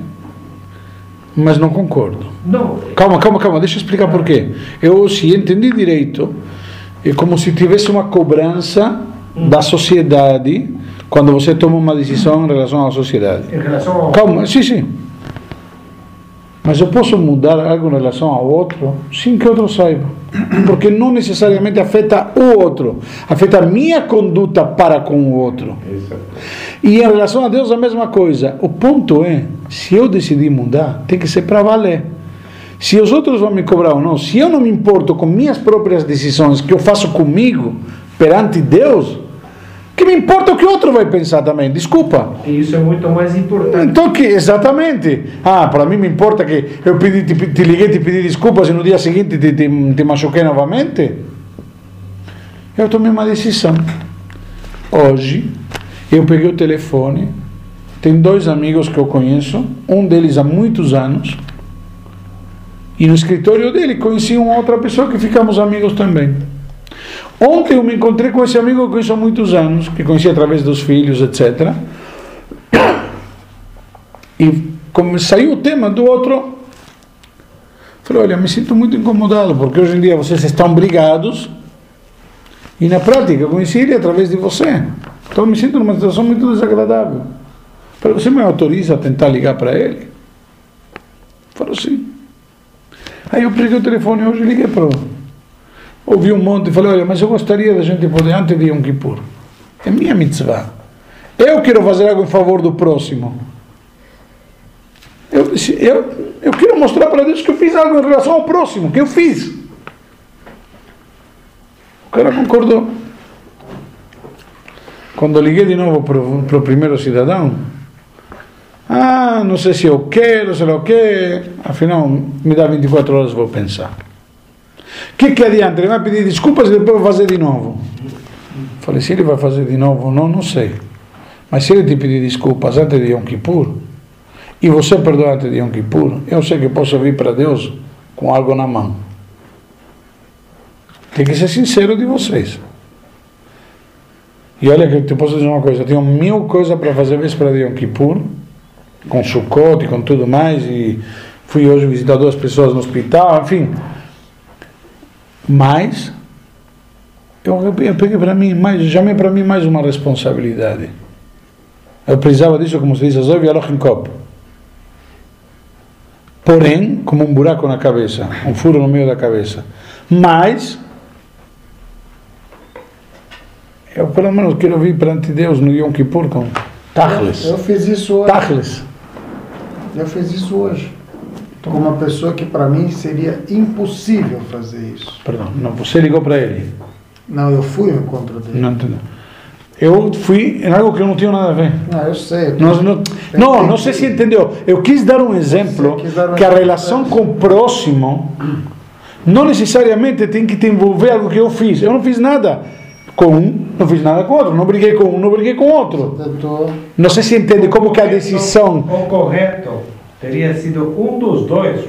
Speaker 1: mas não concordo.
Speaker 5: Não,
Speaker 1: Calma, calma, calma, deixa eu explicar por quê. Eu, se entendi direito, é como se tivesse uma cobrança da sociedade quando você toma uma decisão em relação à sociedade.
Speaker 5: em relação ao...
Speaker 1: Calma, sim, sim. Mas eu posso mudar algo em relação ao outro sem que o outro saiba. Porque não necessariamente afeta o outro, afeta a minha conduta para com o outro.
Speaker 4: Isso
Speaker 1: E em relação a Deus, a mesma coisa. O ponto é: se eu decidir mudar, tem que ser para valer. Se os outros vão me cobrar ou não, se eu não me importo com minhas próprias decisões que eu faço comigo perante Deus, que me importa o que o outro vai pensar também. Desculpa.
Speaker 5: E isso é muito mais importante.
Speaker 1: Então, que, exatamente. Ah, para mim me importa que eu pedi, te, te liguei te pedi desculpas e no dia seguinte te, te, te machuquei novamente. Eu tomei uma decisão. Hoje, eu peguei o telefone. Tem dois amigos que eu conheço, um deles há muitos anos. E no escritório dele conheci uma outra pessoa que ficamos amigos também. Ontem eu me encontrei com esse amigo que eu conheço há muitos anos, que conheci através dos filhos, etc. E como saiu o tema do outro, falei, olha, me sinto muito incomodado, porque hoje em dia vocês estão brigados e na prática conheci ele através de você. Então me sinto numa situação muito desagradável. Falei, você me autoriza a tentar ligar para ele? Falou sim. Aí eu peguei o telefone hoje e liguei para. Ouvi um monte e falei, olha, mas eu gostaria da gente poder, antes de Yom Kippur, é minha mitzvah. Eu quero fazer algo em favor do próximo. Eu, eu, eu quero mostrar para Deus que eu fiz algo em relação ao próximo, que eu fiz. O cara concordou. Quando liguei de novo para o primeiro cidadão, ah, não sei se eu quero, sei lá o quê, afinal, me dá 24 horas, vou pensar. O que, que adianta? Ele vai pedir desculpas e depois vai fazer de novo. Falei, se ele vai fazer de novo ou não, não sei. Mas se ele te pedir desculpas antes de Yom Kippur, e você perdoar antes de Yom Kippur, eu sei que posso vir para Deus com algo na mão. Tem que ser sincero de vocês. E olha que eu te posso dizer uma coisa, eu tenho mil coisas para fazer véspera de Yom Kippur, com Sukkot e com tudo mais, e fui hoje visitar duas pessoas no hospital, enfim. Mas eu, eu peguei para mim mais, chamei para mim mais uma responsabilidade. Eu precisava disso, como se diz, Azov em copo. Porém, como um buraco na cabeça, um furo no meio da cabeça. Mas, eu pelo menos quero vir perante Deus no Yom Kippur com Tachles.
Speaker 7: Eu fiz isso hoje. Eu fiz isso hoje. Com uma pessoa que para mim seria impossível fazer isso.
Speaker 1: Perdão, não, você ligou para ele.
Speaker 7: Não, eu fui ao encontro dele.
Speaker 1: Não entendeu. Eu fui em algo que eu não tinha nada a ver.
Speaker 7: Ah, eu sei.
Speaker 1: Não, não, não, não sei se entendeu. Eu quis dar um exemplo
Speaker 7: dar um
Speaker 1: que a relação com o próximo não necessariamente tem que te envolver algo que eu fiz. Eu não fiz nada com um, não fiz nada com outro. Não briguei com um, não briguei com outro. Não sei se entende como que a decisão
Speaker 5: O correto teria sido um dos dois.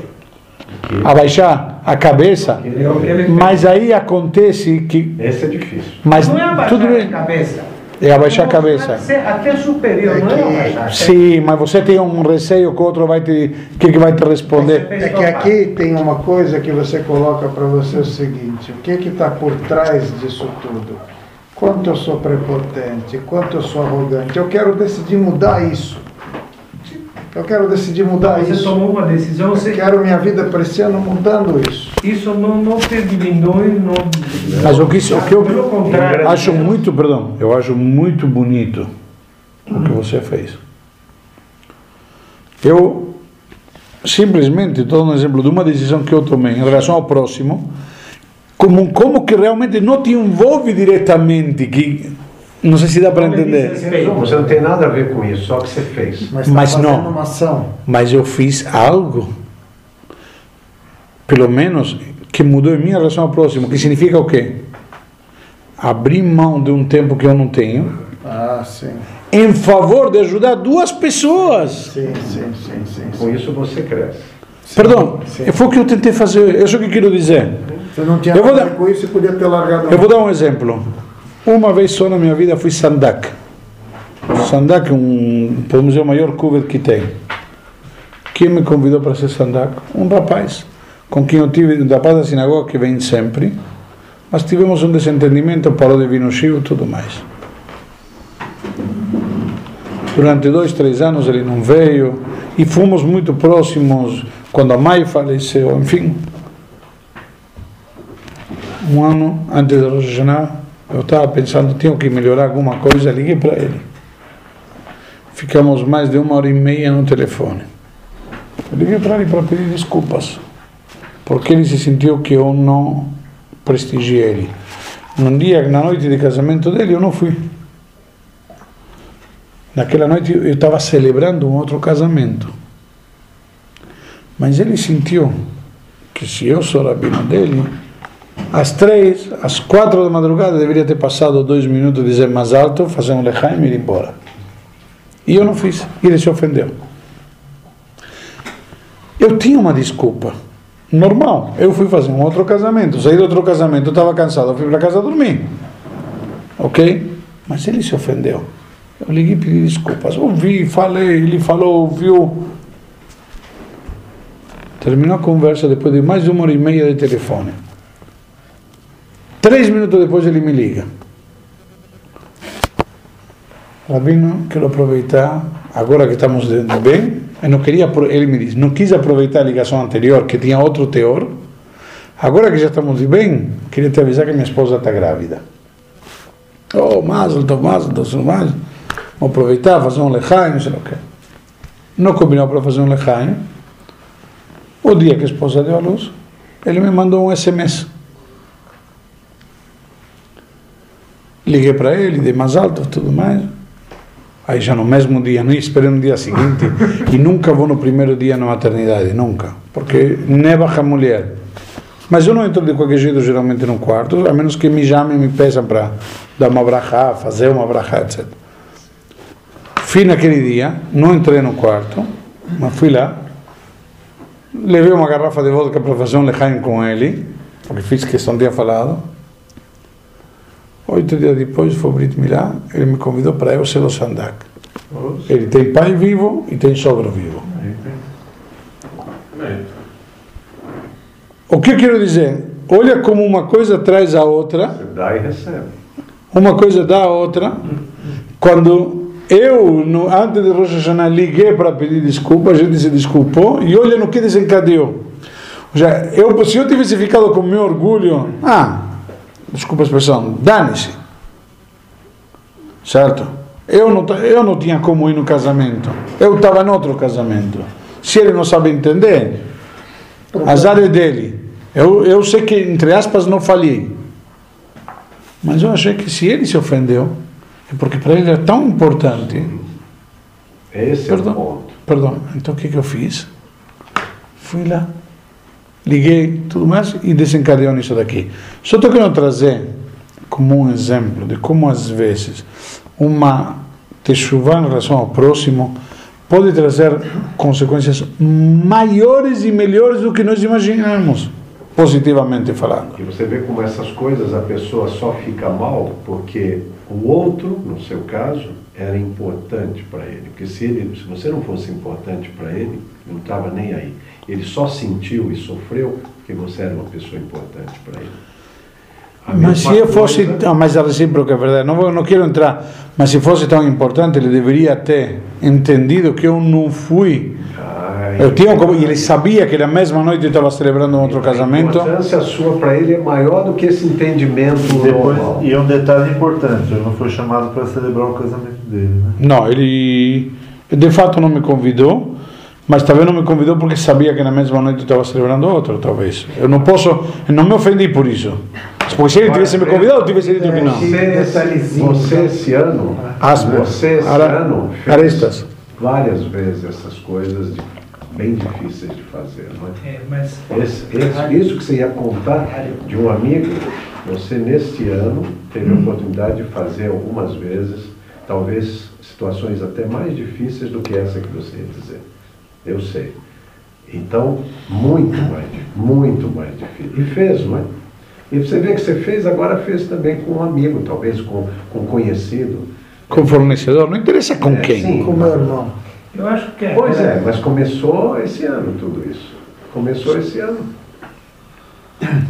Speaker 1: abaixar a cabeça,
Speaker 5: É
Speaker 1: mas aí acontece que,
Speaker 4: Esse é difícil.
Speaker 1: mas
Speaker 5: não é abaixar
Speaker 1: tudo
Speaker 5: a
Speaker 1: bem,
Speaker 5: cabeça.
Speaker 1: é abaixar a cabeça.
Speaker 5: Até superior,
Speaker 7: É
Speaker 5: não é
Speaker 7: que-
Speaker 5: abaixar.
Speaker 1: Sim, mas você tem um receio que o outro vai te, que, que vai te responder.
Speaker 7: É que aqui tem uma coisa que você coloca para você o seguinte: o que que está por trás disso tudo? Quanto eu sou prepotente, quanto eu sou arrogante. Eu quero decidir mudar isso. Eu quero decidir mudar
Speaker 5: Você
Speaker 7: isso.
Speaker 5: tomou uma decisão,
Speaker 7: Eu
Speaker 5: você,
Speaker 7: quero minha vida para esse ano mudando isso.
Speaker 5: isso não, não te diminui, não.
Speaker 1: Mas o que, o que
Speaker 5: Pelo
Speaker 1: eu
Speaker 5: contrário.
Speaker 1: acho muito, perdão, eu acho muito bonito o que você fez. Eu simplesmente estou um exemplo de uma decisão que eu tomei em relação ao próximo, como, como que realmente não te envolve diretamente, que não sei se dá para entender,
Speaker 4: Não, você não tem nada a ver com isso, só que você fez.
Speaker 7: Mas está
Speaker 1: Mas não.
Speaker 7: uma ação.
Speaker 1: mas eu fiz algo, pelo menos, que mudou em minha relação ao próximo, que significa o quê? Abrir mão de um tempo que eu não tenho,
Speaker 7: Ah, sim.
Speaker 1: em favor de ajudar duas pessoas.
Speaker 7: Sim, sim, sim, sim.
Speaker 4: Com
Speaker 7: sim.
Speaker 4: isso você cresce.
Speaker 1: Perdão,
Speaker 7: sim.
Speaker 1: foi o que eu tentei fazer, é isso que eu quero dizer.
Speaker 7: Você não tinha
Speaker 1: Eu vou dar-
Speaker 7: com isso podia ter largado.
Speaker 1: Eu vou dar um exemplo. Uma vez só na minha vida fui Sandak. Sandak é um, podemos dizer, o maior cover que tem. Quem me convidou para ser Sandak? Um rapaz com quem eu tive, um rapaz da sinagoga que vem sempre, mas tivemos um desentendimento, parou de vir no Chivo e tudo mais. Durante dois, três anos ele não veio e fomos muito próximos quando a mãe faleceu, enfim. Um ano antes Rosh Hashanah, eu estava pensando, tinha que melhorar alguma coisa, liguei para ele. Ficamos mais de uma hora e meia no telefone. Eu liguei para ele para pedir desculpas, porque ele se sentiu que eu não prestigiei ele. Num dia, na noite de casamento dele, eu não fui. Naquela noite eu estava celebrando um outro casamento. Mas ele sentiu que se eu sou rabino dele, às três, às quatro da madrugada, deveria ter passado dois minutos, dizer mais alto, fazer um lechaim e ir embora. E eu não fiz. Ele se ofendeu. Eu tinha uma desculpa. Normal. Eu fui fazer um outro casamento. Saí do outro casamento, estava cansado, fui para casa dormir. Ok? Mas ele se ofendeu. Eu liguei e pedi desculpas. Ouvi, falei, ele falou, ouviu. Terminou a conversa depois de mais uma hora e meia de telefone. Três minutos depois ele me liga. Rabino, quero aproveitar, agora que estamos bem, eu não queria, ele me disse, não quis aproveitar a ligação anterior, que tinha outro teor, agora que já estamos bem, queria te avisar que minha esposa está grávida. Oh, Mazel tov, Mazel tov, mais. Vamos aproveitar, fazer um lechaim, não sei o quê. Não combinou para fazer um lechaim. O dia que a esposa deu a luz, ele me mandou um SMS. Liguei para ele, dei mais alto, tudo mais. Aí já no mesmo dia, nem esperei no dia seguinte. e nunca vou no primeiro dia na maternidade, nunca. Porque neva a mulher. Mas eu não entro de qualquer jeito, geralmente, no quarto, a menos que me chamem e me peçam para dar uma brachá, fazer uma brachá, etc. Fui naquele dia, não entrei no quarto, mas fui lá, levei uma garrafa de vodka para fazer um lechaim com ele, porque fiz questão de ter falado. Oito dias depois foi o Brit Milá, ele me convidou para eu ser o Sandak. Ele tem pai vivo e tem sogro vivo. O que eu quero dizer? Olha como uma coisa traz a outra,
Speaker 4: Você dá e recebe.
Speaker 1: uma coisa dá a outra. Quando eu, no, antes de Rosh Hashanah, liguei para pedir desculpa, a gente se desculpou, e olha no que desencadeou. Ou seja, eu, se eu tivesse ficado com meu orgulho, ah, desculpa a expressão, dane-se. Certo? Eu não, eu não tinha como ir no casamento. Eu estava em outro casamento. Se ele não sabe entender, azar é dele. Eu, eu sei que, entre aspas, não falhei. Mas eu achei que se ele se ofendeu, é porque para ele é tão importante.
Speaker 4: Esse é o
Speaker 1: Perdão.
Speaker 4: ponto.
Speaker 1: Perdão, então o que, que eu fiz? Fui lá, liguei, tudo mais e desencadeou nisso daqui. Só estou querendo trazer como um exemplo de como às vezes uma techuvá em relação ao próximo pode trazer consequências maiores e melhores do que nós imaginamos, positivamente falando.
Speaker 4: E você vê como essas coisas a pessoa só fica mal porque o outro, no seu caso, era importante para ele. Porque se, ele, se você não fosse importante para ele, não estava nem aí. Ele só sentiu e sofreu porque você era uma pessoa importante para ele. A
Speaker 1: Mas se eu fosse,
Speaker 4: coisa-
Speaker 1: ah, mas a recíproca é verdade, não, vou- não quero entrar, mas se fosse tão importante, ele deveria ter entendido que eu não fui.
Speaker 4: Ai,
Speaker 1: Eu tinha, como- ele sabia que na mesma noite eu estava celebrando um outro
Speaker 4: A
Speaker 1: casamento.
Speaker 4: importância sua para ele é maior do que esse entendimento
Speaker 2: Depois,
Speaker 4: normal.
Speaker 2: e um detalhe importante, ele não foi chamado para celebrar o casamento dele, né?
Speaker 1: Não, ele de fato não me convidou, mas também não me convidou porque sabia que na mesma noite eu estava celebrando outro, talvez. Eu não posso, não me ofendi por isso. Porque se ele tivesse me convidado, eu tivesse dito que não.
Speaker 4: Você, você esse ano,
Speaker 1: Aspas.
Speaker 4: você esse
Speaker 1: Ara-
Speaker 4: ano fez
Speaker 1: arestas.
Speaker 4: várias vezes essas coisas de- bem difíceis de fazer, não é?
Speaker 5: É, mas
Speaker 4: Esse, esse- isso que você ia contar de um amigo, você neste ano teve a oportunidade de fazer algumas vezes, talvez situações até mais difíceis do que essa que você ia dizer. Eu sei. Então, muito mais, muito mais difícil. E fez, não é? E você vê que você fez, agora fez também com um amigo, talvez com, com um conhecido.
Speaker 1: Com fornecedor, não interessa com
Speaker 4: É,
Speaker 1: quem.
Speaker 4: sim.
Speaker 7: Com meu irmão.
Speaker 5: eu acho que é.
Speaker 4: Pois é, mas começou esse ano tudo isso. Começou esse ano.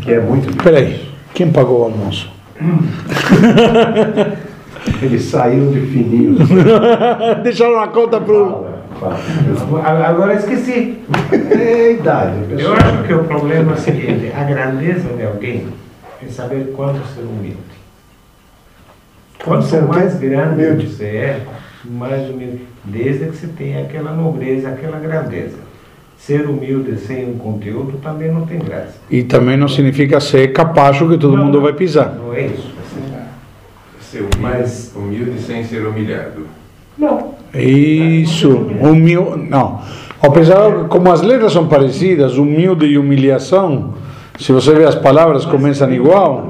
Speaker 4: Que é muito difícil.
Speaker 1: Espera aí, quem pagou o almoço? (laughs)
Speaker 4: Eles saíram de fininho. (laughs)
Speaker 1: Deixaram a conta pro.
Speaker 4: Fala, fala.
Speaker 5: Agora- Agora esqueci.
Speaker 4: É idade.
Speaker 5: Eu acho que o problema é o seguinte: a grandeza de alguém é saber quando ser humilde. Quanto mais grande
Speaker 7: Humilde.
Speaker 5: você é, mais humilde. Desde que você tenha aquela nobreza, aquela grandeza. Ser humilde sem um conteúdo também não tem graça.
Speaker 1: E também não significa ser capacho que todo
Speaker 5: Não,
Speaker 1: mundo vai pisar.
Speaker 5: Não é isso.
Speaker 3: Ser humilde,
Speaker 5: Mas-
Speaker 3: humilde sem ser humilhado.
Speaker 5: Não.
Speaker 1: Isso, humilde. Não. Apesar, como as letras são parecidas, humilde e humilhação, se você vê as palavras começam igual.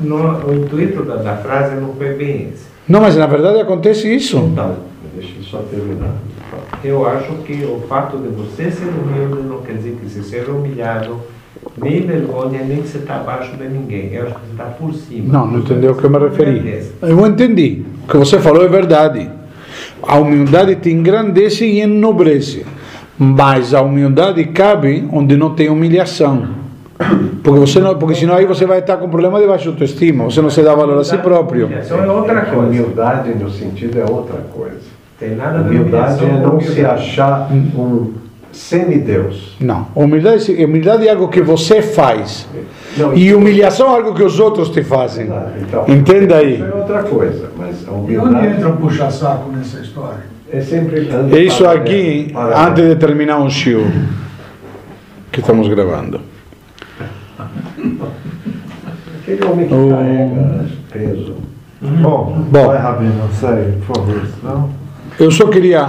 Speaker 5: No, o intuito da, da frase não foi bem esse.
Speaker 1: Não, mas na verdade acontece isso.
Speaker 5: Então,
Speaker 4: Deixa eu só terminar.
Speaker 5: eu acho que o fato de você ser humilde não quer dizer que você seja humilhado, nem vergonha, nem que você está abaixo de ninguém. Eu acho que você está por cima.
Speaker 1: Não, não entendeu o que eu me referi. Eu entendi. O que você falou é verdade. A humildade te engrandece e enobrece. Mas a humildade cabe onde não tem humilhação. Porque, você não, porque senão aí você vai estar com problema de baixa autoestima, você não se dá valor a si próprio.
Speaker 5: Humilhação é outra coisa.
Speaker 4: humildade no sentido é outra coisa.
Speaker 5: Tem nada de
Speaker 4: Humildade é não se achar um semideus.
Speaker 1: Não. Humildade, humildade é algo que você faz.
Speaker 4: Não,
Speaker 1: E humilhação é algo que os outros te fazem.
Speaker 4: Então,
Speaker 1: Entenda aí.
Speaker 4: É outra coisa, mas a
Speaker 6: E onde
Speaker 4: humildade
Speaker 6: entra o puxa-saco nessa história?
Speaker 4: é sempre...
Speaker 1: É isso aqui,
Speaker 4: Paralelo.
Speaker 1: antes de terminar um show que estamos gravando.
Speaker 4: Aquele homem que
Speaker 1: O-
Speaker 4: carrega peso.
Speaker 2: Bom,
Speaker 1: Bom.
Speaker 2: vai, Rabino, segue, por favor. Senão...
Speaker 1: Eu só queria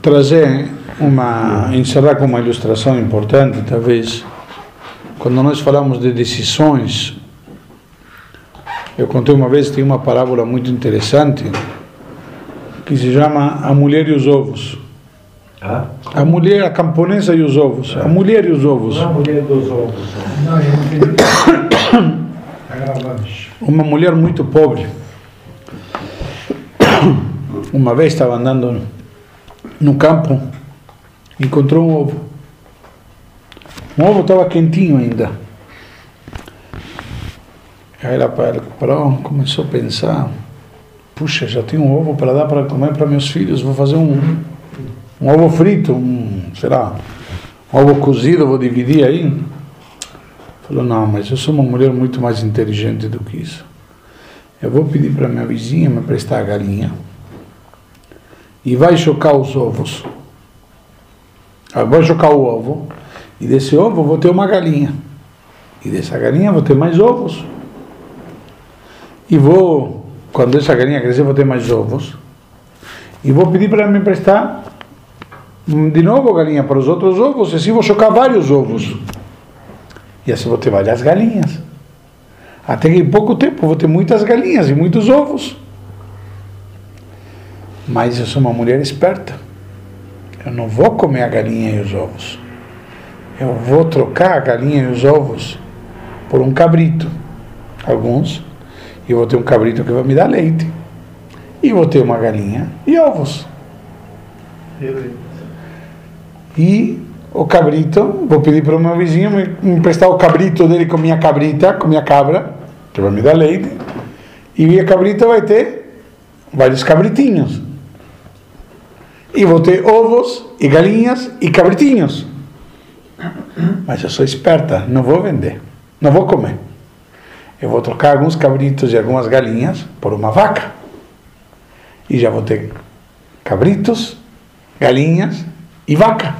Speaker 1: trazer uma, encerrar com uma ilustração importante, talvez. Quando nós falamos de decisões, eu contei uma vez, tem uma parábola muito interessante, que se chama A Mulher e os Ovos.
Speaker 4: Ah?
Speaker 1: A mulher, a camponesa e os ovos. A mulher e os ovos.
Speaker 5: Não é a mulher dos ovos.
Speaker 6: Não, eu não entendi. Gravando.
Speaker 1: Uma mulher muito pobre. (coughs) Uma vez estava andando no campo, encontrou um ovo. O ovo estava quentinho ainda. Aí ela parou, começou a pensar: puxa, já tenho um ovo para dar para comer para meus filhos, vou fazer um, um ovo frito, um, sei lá, um ovo cozido, vou dividir aí. Falou, não, mas eu sou uma mulher muito mais inteligente do que isso. Eu vou pedir para minha vizinha me prestar a galinha e vai chocar os ovos. Eu vou chocar o ovo e desse ovo vou ter uma galinha. E dessa galinha vou ter mais ovos. E vou, quando essa galinha crescer, vou ter mais ovos. E vou pedir para me emprestar hum, de novo galinha para os outros ovos, e assim vou chocar vários ovos. E assim vou ter várias galinhas. Até que em pouco tempo vou ter muitas galinhas e muitos ovos. Mas eu sou uma mulher esperta. Eu não vou comer a galinha e os ovos. Eu vou trocar a galinha e os ovos por um cabrito. Alguns. E vou ter um cabrito que vai me dar leite. E vou ter uma galinha e ovos. E o cabrito, vou pedir para o meu vizinho me emprestar o cabrito dele com minha cabrita, com minha cabra, que vai me dar leite. E a cabrita vai ter vários cabritinhos. E vou ter ovos e galinhas e cabritinhos. Mas eu sou esperta, não vou vender, não vou comer. Eu vou trocar alguns cabritos e algumas galinhas por uma vaca. E já vou ter cabritos, galinhas e vaca.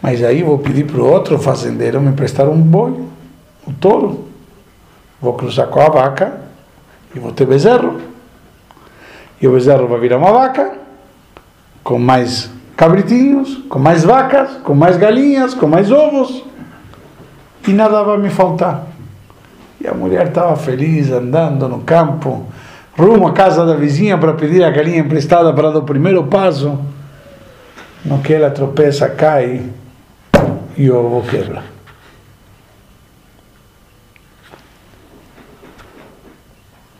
Speaker 1: Mas aí vou pedir para o outro fazendeiro me emprestar um boi, um touro. Vou cruzar com a vaca e vou ter bezerro. E o bezerro vai virar uma vaca, com mais cabritinhos, com mais vacas, com mais galinhas, com mais ovos. E nada vai me faltar. E a mulher estava feliz andando no campo, rumo à casa da vizinha para pedir a galinha emprestada para dar o primeiro passo. No que ela tropeça, cai e o ovo quebra.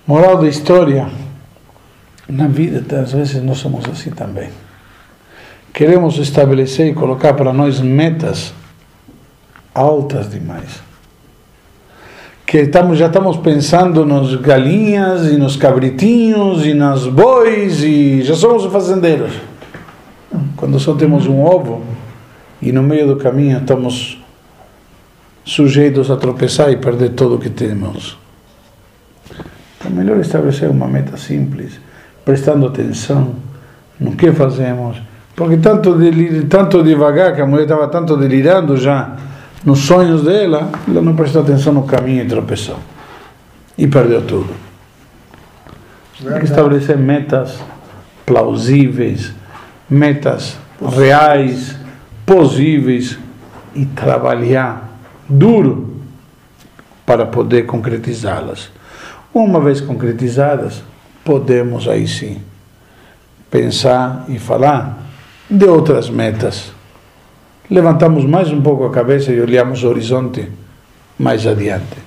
Speaker 1: Moral da história: na vida, às vezes, nós somos assim também. Queremos estabelecer e colocar para nós metas altas demais. Que estamos, já estamos pensando nos galinhas e nos cabritinhos e nas bois e já somos fazendeiros. Quando só temos um ovo e no meio do caminho estamos sujeitos a tropeçar e perder tudo o que temos. É melhor estabelecer uma meta simples, prestando atenção no que fazemos. Porque tanto, delir, tanto devagar, que a mulher estava tanto delirando já nos sonhos dela, ela não prestou atenção no caminho e tropeçou. E perdeu tudo. Tem que estabelecer metas plausíveis, metas reais, possíveis e trabalhar duro para poder concretizá-las. Uma vez concretizadas, podemos aí sim pensar e falar de outras metas. Levantamos mais um pouco a cabeça e olhamos o horizonte mais adiante.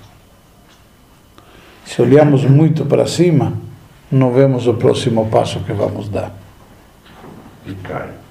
Speaker 1: Se olhamos muito para cima, não vemos o próximo passo que vamos dar.
Speaker 4: E cai.